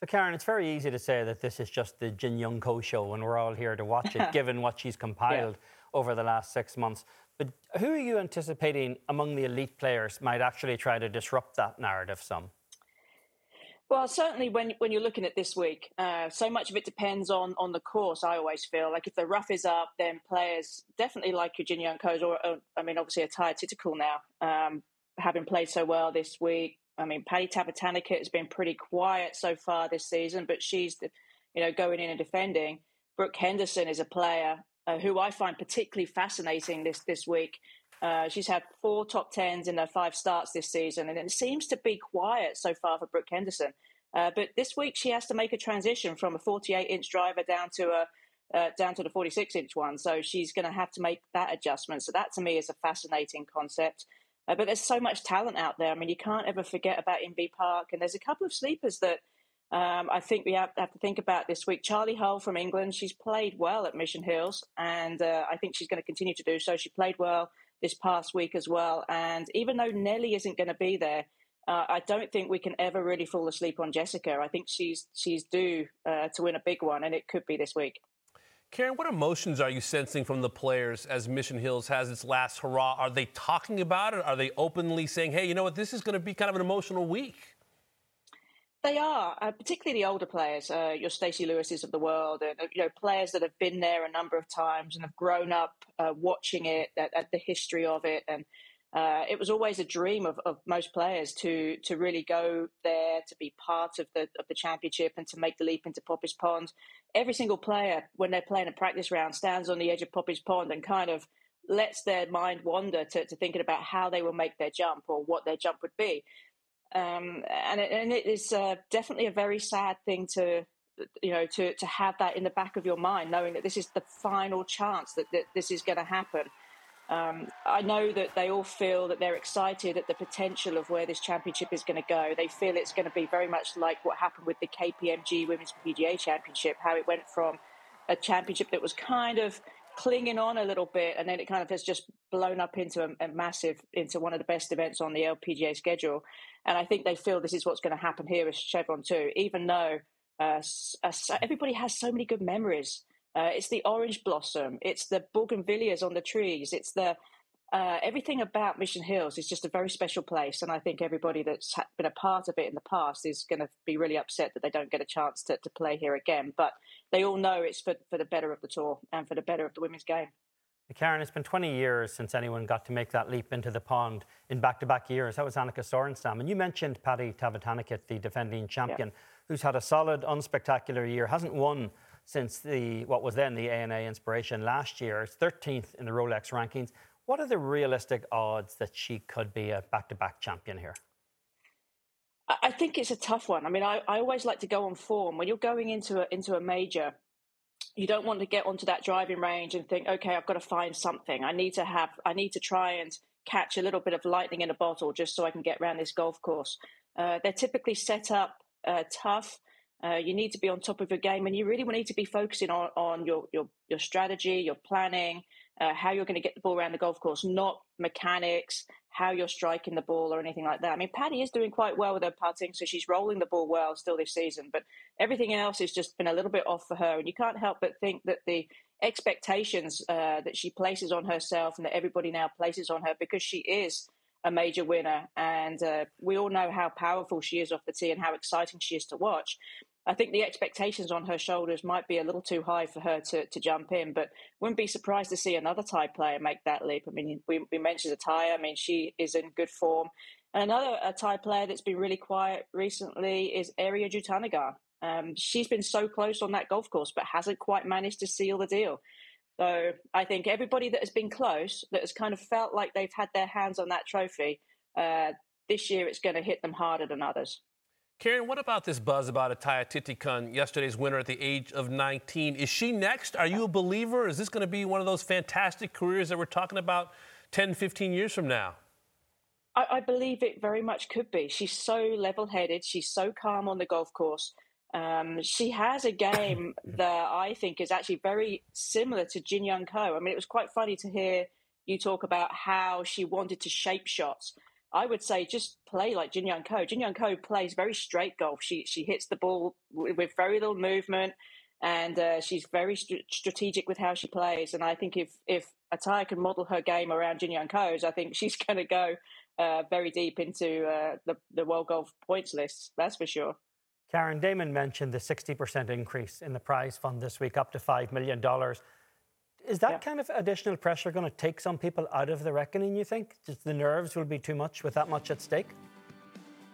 S3: So, Karen, it's very easy to say that this is just the Jin Young Ko show and we're all here to watch it, given what she's compiled over the last six months. But who are you anticipating among the elite players might actually try to disrupt that narrative some?
S14: Well, certainly when when you're looking at this week, uh, so much of it depends on on the course. I always feel like if the rough is up, then players definitely like Eugenia Young or, or I mean, obviously Atthaya Thitikul now, um, having played so well this week. I mean, Patty Tavatanakit has been pretty quiet so far this season, but she's, the, you know, going in and defending. Brooke Henderson is a player uh, who I find particularly fascinating this this week. Uh, she's had four top tens in her five starts this season, and it seems to be quiet so far for Brooke Henderson. Uh, but this week she has to make a transition from a 48 inch driver down to a uh, down to the 46 inch one. So she's going to have to make that adjustment. So that to me is a fascinating concept. Uh, but there's so much talent out there. I mean, you can't ever forget about Inbee Park, and there's a couple of sleepers that. Um, I think we have, have, to think about this week. Charley Hull from England, she's played well at Mission Hills, and uh, I think she's going to continue to do so. She played well this past week as well. And even though Nelly isn't going to be there, uh, I don't think we can ever really fall asleep on Jessica. I think she's she's due uh, to win a big one, and it could be this week.
S1: Karen, what emotions are you sensing from the players as Mission Hills has its last hurrah? Are they talking about it? Are they openly saying, "Hey, you know what? This is going to be kind of an emotional week"?
S14: They are, uh, particularly the older players, uh, your Stacey Lewis's of the world, and you know players that have been there a number of times and have grown up uh, watching it, at, at, the history of it, and uh, it was always a dream of, of, most players to to really go there, to be part of the of the championship, and to make the leap into Poppy's Pond. Every single player, when they're playing a practice round, stands on the edge of Poppy's Pond and kind of lets their mind wander to, to thinking about how they will make their jump or what their jump would be. Um, and, it, and it is uh, definitely a very sad thing to, you know, to, to have that in the back of your mind, knowing that this is the final chance that, that this is going to happen. Um, I know that they all feel that they're excited at the potential of where this championship is going to go. They feel it's going to be very much like what happened with the KPMG Women's PGA Championship, how it went from a championship that was kind of clinging on a little bit, and then it kind of has just blown up into a, a, massive, into one of the best events on the LPGA schedule. And I think they feel this is what's going to happen here with Chevron too, even though uh, uh, everybody has so many good memories. Uh, it's the orange blossom, it's the bougainvilleas on the trees, it's the uh, everything about Mission Hills is just a very special place, and I think everybody that's been a part of it in the past is going to be really upset that they don't get a chance to, to play here again. But they all know it's for, for the better of the tour and for the better of the women's game.
S3: Karen, it's been 20 years since anyone got to make that leap into the pond in back-to-back years. That was Annika Sorenstam. And you mentioned Patty Tavatanakit, the defending champion, yeah. who's had a solid, unspectacular year, hasn't won since the what was then the ANA Inspiration last year. It's 13th in the Rolex rankings. What are the realistic odds that she could be a back-to-back champion here?
S14: I think it's a tough one. I mean, I, I always like to go on form. When you're going into a, into a major, you don't want to get onto that driving range and think, okay, I've got to find something. I need to have, I need to try and catch a little bit of lightning in a bottle just so I can get around this golf course. Uh, they're typically set up uh, tough. Uh, you need to be on top of your game, and you really need to be focusing on, on your, your your strategy, your planning, uh, how you're going to get the ball around the golf course, not mechanics, how you're striking the ball or anything like that. I mean, Patty is doing quite well with her putting, so she's rolling the ball well still this season, but everything else has just been a little bit off for her. And you can't help but think that the expectations uh, that she places on herself and that everybody now places on her because she is a major winner. And uh, we all know how powerful she is off the tee and how exciting she is to watch. I think the expectations on her shoulders might be a little too high for her to, to jump in, but wouldn't be surprised to see another Thai player make that leap. I mean, we, we mentioned Atthaya. I mean, she is in good form. And another Thai player that's been really quiet recently is Ariya Jutanugarn. Um, she's been so close on that golf course, but hasn't quite managed to seal the deal. So I think everybody that has been close, that has kind of felt like they've had their hands on that trophy, uh, this year it's going to hit them harder than others.
S1: Karen, what about this buzz about Atthaya Thitikul, yesterday's winner at the age of 19? Is she next? Are you a believer? Is this going to be one of those fantastic careers that we're talking about 10, 15 years from now?
S14: I, I believe it very much could be. She's so level headed, she's so calm on the golf course. Um, she has a game that I think is actually very similar to Jin Young Ko. I mean, it was quite funny to hear you talk about how she wanted to shape shots. I would say just play like Jin Young Ko. Jin Young Ko plays very straight golf. She she hits the ball with, with very little movement, and uh, she's very st- strategic with how she plays. And I think if if Atthaya can model her game around Jin Young Ko's, I think she's going to go uh, very deep into uh, the the world golf points list. That's for sure.
S3: Karen Damon mentioned the 60% increase in the prize fund this week, up to $5 million. Is that yeah. kind of additional pressure going to take some people out of the reckoning, you think? Just the nerves will be too much with that much at stake?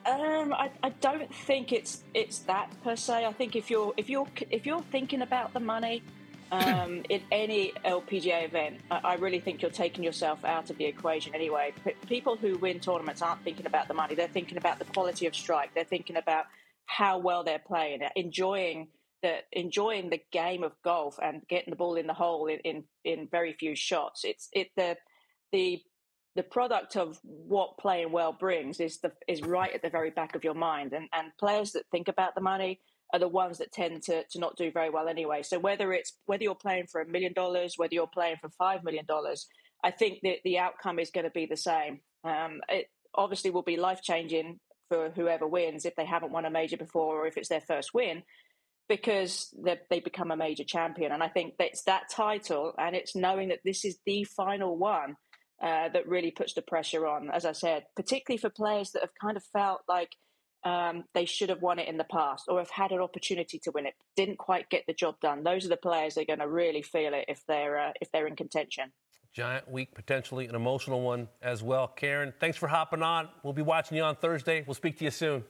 S14: Um, I, I don't think it's it's that per se. I think if you're if you're if you're thinking about the money um, in any LPGA event, I, I, really think you're taking yourself out of the equation anyway. P- people who win tournaments aren't thinking about the money; they're thinking about the quality of strike. They're thinking about how well they're playing, enjoying the enjoying the game of golf and getting the ball in the hole in, in, in very few shots. It's it the the the product of what playing well brings is the is right at the very back of your mind. And and players that think about the money are the ones that tend to to not do very well anyway. So whether it's whether you're playing for a million dollars, whether you're playing for five million dollars, I think that the outcome is going to be the same. Um, it obviously will be life changing for whoever wins if they haven't won a major before or if it's their first win because they become a major champion. And I think it's that title and it's knowing that this is the final one uh, that really puts the pressure on, as I said, particularly for players that have kind of felt like um, they should have won it in the past or have had an opportunity to win it, didn't quite get the job done. Those are the players that are going to really feel it if they're uh, if they're in contention.
S1: Giant week, potentially an emotional one as well. Karen, thanks for hopping on. We'll be watching you on Thursday. We'll speak to you soon.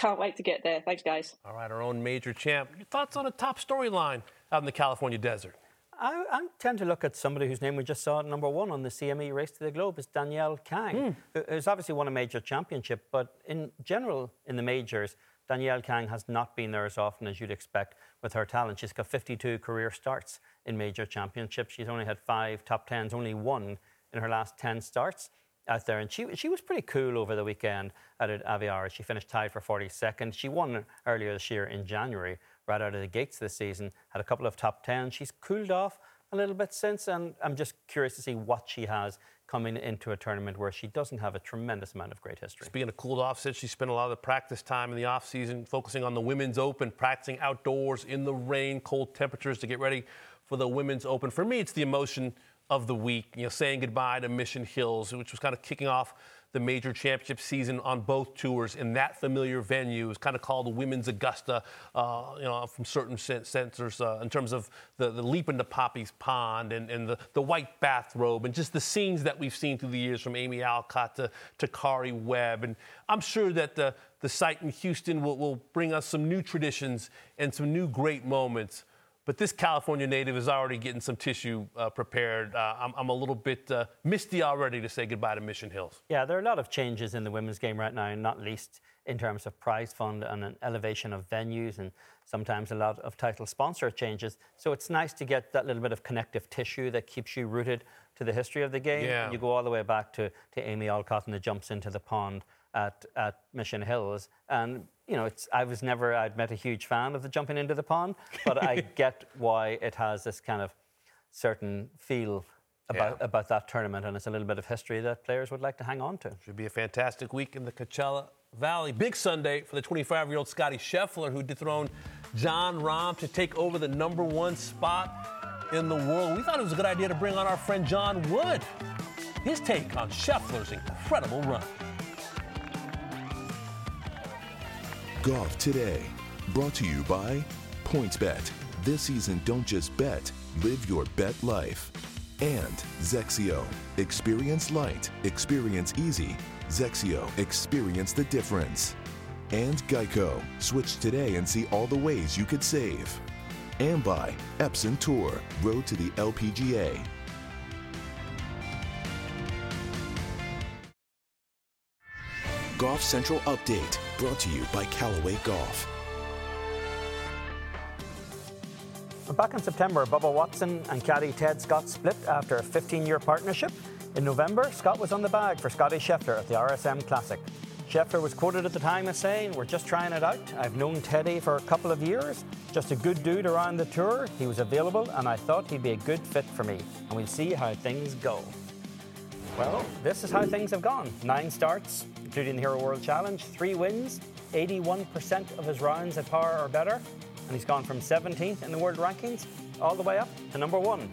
S14: Can't wait to get there. Thanks, guys.
S1: All right, our own major champ. Your thoughts on a top storyline out in the California desert?
S3: I, I, tend to look at somebody whose name we just saw at number one on the CME Race to the Globe is Danielle Kang, mm. who's obviously won a major championship, but in general, in the majors, Danielle Kang has not been there as often as you'd expect with her talent. She's got 52 career starts in major championships. She's only had five top tens, only one in her last 10 starts out there. And she, she was pretty cool over the weekend at Aviara. She finished tied for 42nd. She won earlier this year in January, right out of the gates this season, had a couple of top 10. She's cooled off a little bit since, and I'm just curious to see what she has coming into a tournament where she doesn't have a tremendous amount of great history.
S1: Speaking of cooled off, since she spent a lot of the practice time in the off season focusing on the Women's Open, practicing outdoors in the rain, cold temperatures to get ready for the Women's Open. For me, it's the emotion of the week, you know, saying goodbye to Mission Hills, which was kind of kicking off the major championship season on both tours in that familiar venue. It's kind of called the Women's Augusta, uh, you know, from certain sensors uh, in terms of the, the leap into Poppy's Pond and, and the, the white bathrobe and just the scenes that we've seen through the years from Amy Alcott to, to Karrie Webb. And I'm sure that the, the site in Houston will, will bring us some new traditions and some new great moments. But this California native is already getting some tissue uh, prepared. Uh, I'm, I'm, a little bit uh, misty already to say goodbye to Mission Hills.
S3: Yeah, there are a lot of changes in the women's game right now, not least in terms of prize fund and an elevation of venues and sometimes a lot of title sponsor changes. So it's nice to get that little bit of connective tissue that keeps you rooted to the history of the game.
S1: Yeah.
S3: You go all the way back to, to Amy Alcott and the jumps into the pond at, at Mission Hills. And, you know, it's, I was never, I'd met a huge fan of the jumping into the pond, but I get why it has this kind of certain feel about,
S1: Yeah.
S3: about that tournament. And it's a little bit of history that players would like to hang on to.
S1: Should be a fantastic week in the Coachella Valley. Big Sunday for the 25 year old Scotty Scheffler, who dethroned Jon Rahm to take over the number one spot in the world. We thought it was a good idea to bring on our friend John Wood. His take on Scheffler's incredible run.
S2: Golf today. Brought to you by PointsBet. This season, don't just bet, live your bet life. And Zexio. Experience light, experience easy. Zexio. Experience the difference. And Geico. Switch today and see all the ways you could save. And by Epson Tour. Road to the LPGA. Golf Central Update. Brought to you by Callaway Golf.
S3: Back in September, Bubba Watson and caddy Ted Scott split after a 15 year partnership. In November, Scott was on the bag for Scotty Scheffler at the RSM Classic. Scheffler was quoted at the time as saying, We're just trying it out. I've known Teddy for a couple of years. Just a good dude around the tour. He was available, and I thought he'd be a good fit for me. And we'll see how things go. Well, this is how things have gone. Nine starts, including the Hero World Challenge, three wins, 81% of his rounds at par or better, and he's gone from 17th in the world rankings all the way up to number one.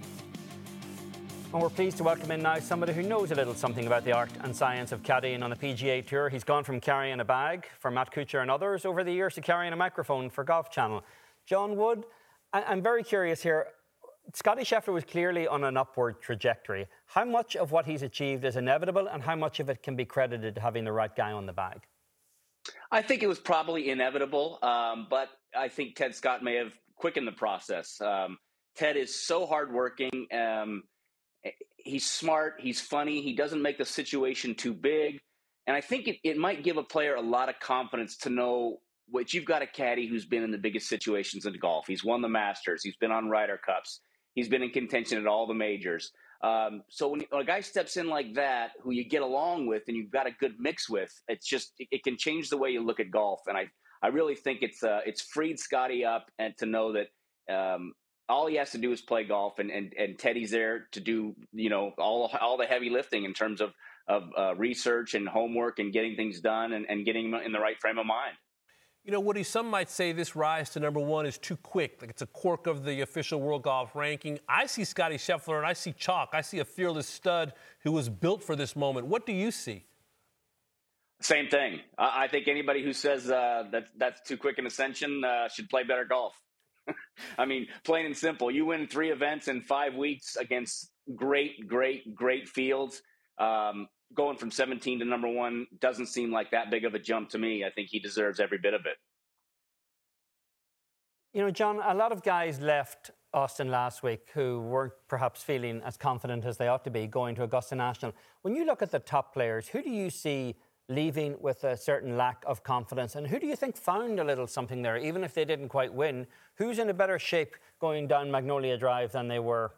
S3: And we're pleased to welcome in now somebody who knows a little something about the art and science of caddying on the PGA Tour. He's gone from carrying a bag for Matt Kuchar and others over the years to carrying a microphone for Golf Channel. John Wood, I- I'm very curious here. Scotty Scheffler was clearly on an upward trajectory. How much of what he's achieved is inevitable, and how much of it can be credited to having the right guy on the bag?
S15: I think it was probably inevitable, um, but I think Ted Scott may have quickened the process. Um, Ted is so hardworking. Um, he's smart. He's funny. He doesn't make the situation too big. And I think it, it might give a player a lot of confidence to know what you've got a caddy who's been in the biggest situations in golf. He's won the Masters. He's been on Ryder Cups. He's been in contention at all the majors. Um, so when, a guy steps in like that, who you get along with and you've got a good mix with, it's just it, it can change the way you look at golf. And I I really think it's uh, it's freed Scotty up and to know that um, all he has to do is play golf, and, and and Teddy's there to do you know all all the heavy lifting in terms of of uh, research and homework and getting things done and, and getting him in the right frame of mind.
S1: You know, Woody, some might say this rise to number one is too quick. Like it's a quirk of the official world golf ranking. I see Scotty Scheffler and I see chalk. I see a fearless stud who was built for this moment. What do you see?
S15: Same thing. I, think anybody who says uh, that that's too quick an ascension uh, should play better golf. I mean, plain and simple. You win three events in five weeks against great, great, great fields. Um, going from 17 to number one doesn't seem like that big of a jump to me. I think he deserves every bit of it.
S3: You know, John, a lot of guys left Austin last week who weren't perhaps feeling as confident as they ought to be going to Augusta National. When you look at the top players, who do you see leaving with a certain lack of confidence? And who do you think found a little something there, even if they didn't quite win? Who's in a better shape going down Magnolia Drive than they were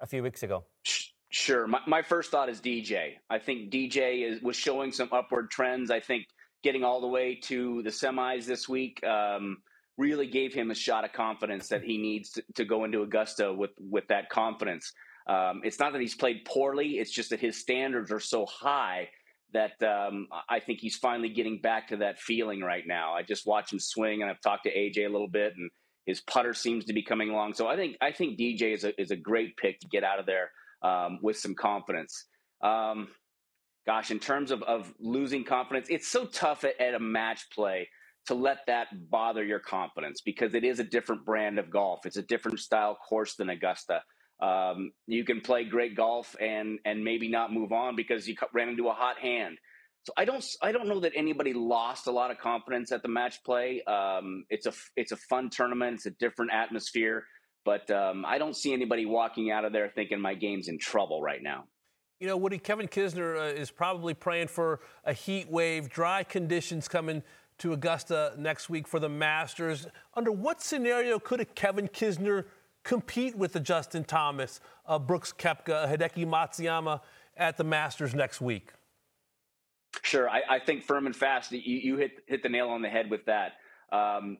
S3: a few weeks ago?
S15: Sure. My, my first thought is DJ. I think DJ is, was showing some upward trends. I think getting all the way to the semis this week um, really gave him a shot of confidence that he needs to, to go into Augusta with, with that confidence. Um, it's not that he's played poorly, it's just that his standards are so high that um, I think he's finally getting back to that feeling right now. I just watch him swing, and I've talked to AJ a little bit, and his putter seems to be coming along. So I think I think DJ is a is a great pick to get out of there um, with some confidence. Um, gosh, in terms of, of losing confidence, it's so tough at, at a match play to let that bother your confidence because it is a different brand of golf. It's a different style course than Augusta. Um, you can play great golf and and maybe not move on because you ran into a hot hand. So I don't I don't know that anybody lost a lot of confidence at the match play. Um, it's a it's a fun tournament. It's a different atmosphere, but um, I don't see anybody walking out of there thinking my game's in trouble right now.
S1: You know, Woody, Kevin Kisner uh, is probably praying for a heat wave, dry conditions coming to Augusta next week for the Masters. Under what scenario could a Kevin Kisner compete with the Justin Thomas, uh, Brooks Koepka, Hideki Matsuyama at the Masters next week?
S15: Sure, I, I think firm and fast. You, you, hit hit the nail on the head with that. Um,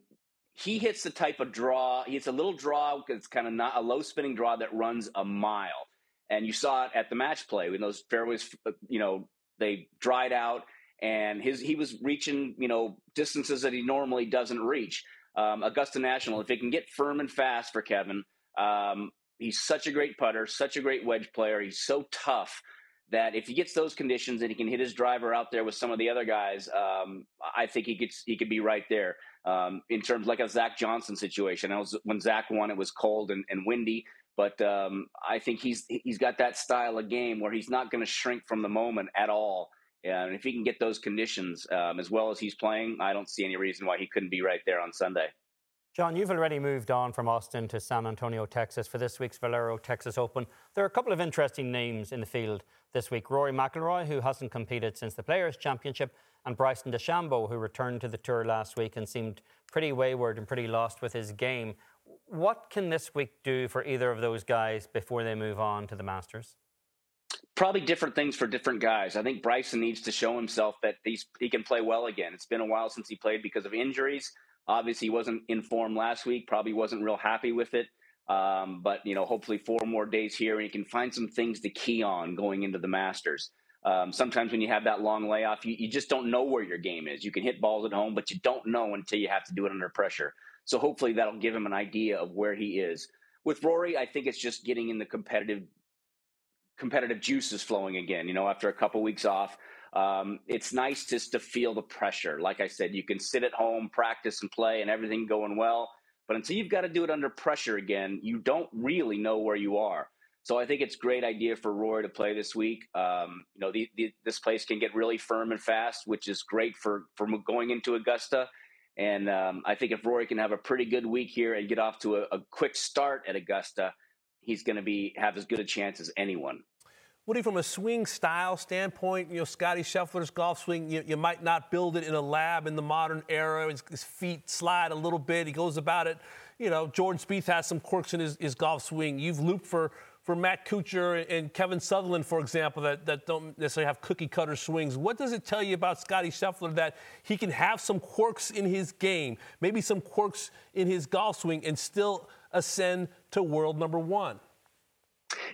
S15: he hits the type of draw. He hits a little draw it's kind of not a low spinning draw that runs a mile. And you saw it at the match play when those fairways, you know, they dried out, and his he was reaching, you know, distances that he normally doesn't reach. Um, Augusta National, if it can get firm and fast for Kevin, um, he's such a great putter, such a great wedge player. He's so tough that if he gets those conditions and he can hit his driver out there with some of the other guys, um, I think he gets he could be right there. Um, in terms like a Zach Johnson situation, I was when Zach won, it was cold and, and windy, but um, I think he's he's got that style of game where he's not going to shrink from the moment at all. And if he can get those conditions um, as well as he's playing, I don't see any reason why he couldn't be right there on Sunday.
S3: John, you've already moved on from Austin to San Antonio, Texas for this week's Valero Texas Open. There are a couple of interesting names in the field this week. Rory McIlroy, who hasn't competed since the Players' Championship, and Bryson DeChambeau, who returned to the tour last week and seemed pretty wayward and pretty lost with his game. What can this week do for either of those guys before they move on to the Masters?
S15: Probably different things for different guys. I think Bryson needs to show himself that he can play well again. It's been a while since he played because of injuries. Obviously, he wasn't in form last week. Probably wasn't real happy with it. Um, but you know, hopefully, four more days here, and he can find some things to key on going into the Masters. Um, sometimes when you have that long layoff, you, you just don't know where your game is. You can hit balls at home, but you don't know until you have to do it under pressure. So hopefully, that'll give him an idea of where he is. With Rory, I think it's just getting in the competitive competitive juices flowing again. You know, after a couple weeks off, um, it's nice just to feel the pressure. Like I said, you can sit at home, practice, and play, and everything going well but until you've got to do it under pressure again, you don't really know where you are. So I think it's a great idea for Rory to play this week. Um, you know, the, the, this place can get really firm and fast, which is great for for going into Augusta. And um, I think if Rory can have a pretty good week here and get off to a, a quick start at Augusta, he's going to be have as good a chance as anyone.
S1: Woody, from a swing style standpoint, you know, Scotty Scheffler's golf swing, you, you, might not build it in a lab in the modern era. His, his, feet slide a little bit. He goes about it. You know, Jordan Spieth has some quirks in his, his golf swing. You've looped for, for Matt Kuchar and Kevin Sutherland, for example, that, that don't necessarily have cookie cutter swings. What does it tell you about Scotty Scheffler that he can have some quirks in his game, maybe some quirks in his golf swing, and still ascend to world number one?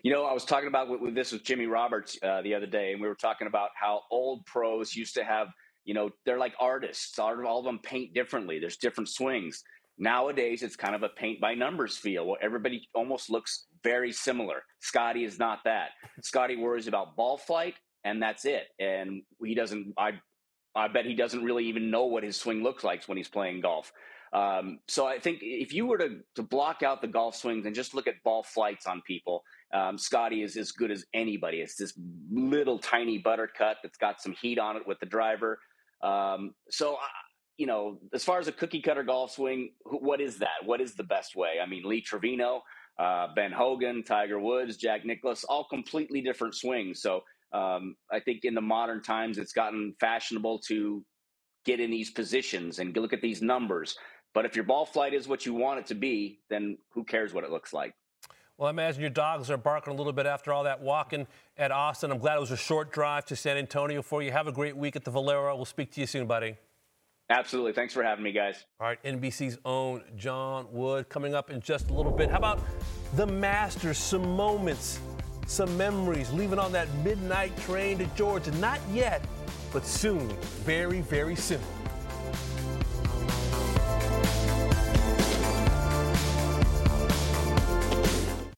S15: You know, I was talking about with, with this with Jimmy Roberts uh, the other day, and we were talking about how old pros used to have, you know, they're like artists. All, of them paint differently. There's different swings. Nowadays, it's kind of a paint by numbers feel where everybody almost looks very similar. Scotty is not that. Scotty worries about ball flight, and that's it. And he doesn't. I, I bet he doesn't really even know what his swing looks like when he's playing golf. Um, so I think if you were to, to block out the golf swings and just look at ball flights on people, um, Scotty is as good as anybody. It's this little tiny buttercut that's got some heat on it with the driver. Um, so, uh, you know, as far as a cookie cutter golf swing, what is that? What is the best way? I mean, Lee Trevino, uh, Ben Hogan, Tiger Woods, Jack Nicklaus, all completely different swings. So um, I think in the modern times, it's gotten fashionable to get in these positions and look at these numbers. But if your ball flight is what you want it to be, then who cares what it looks like?
S1: Well, I imagine your dogs are barking a little bit after all that walking at Austin. I'm glad it was a short drive to San Antonio for you. Have a great week at the Valero. We'll speak to you soon, buddy.
S15: Absolutely. Thanks for having me, guys.
S1: All right, NBC's own John Wood coming up in just a little bit. How about the Masters? Some moments, some memories, leaving on that midnight train to Georgia. Not yet, but soon, very, very soon.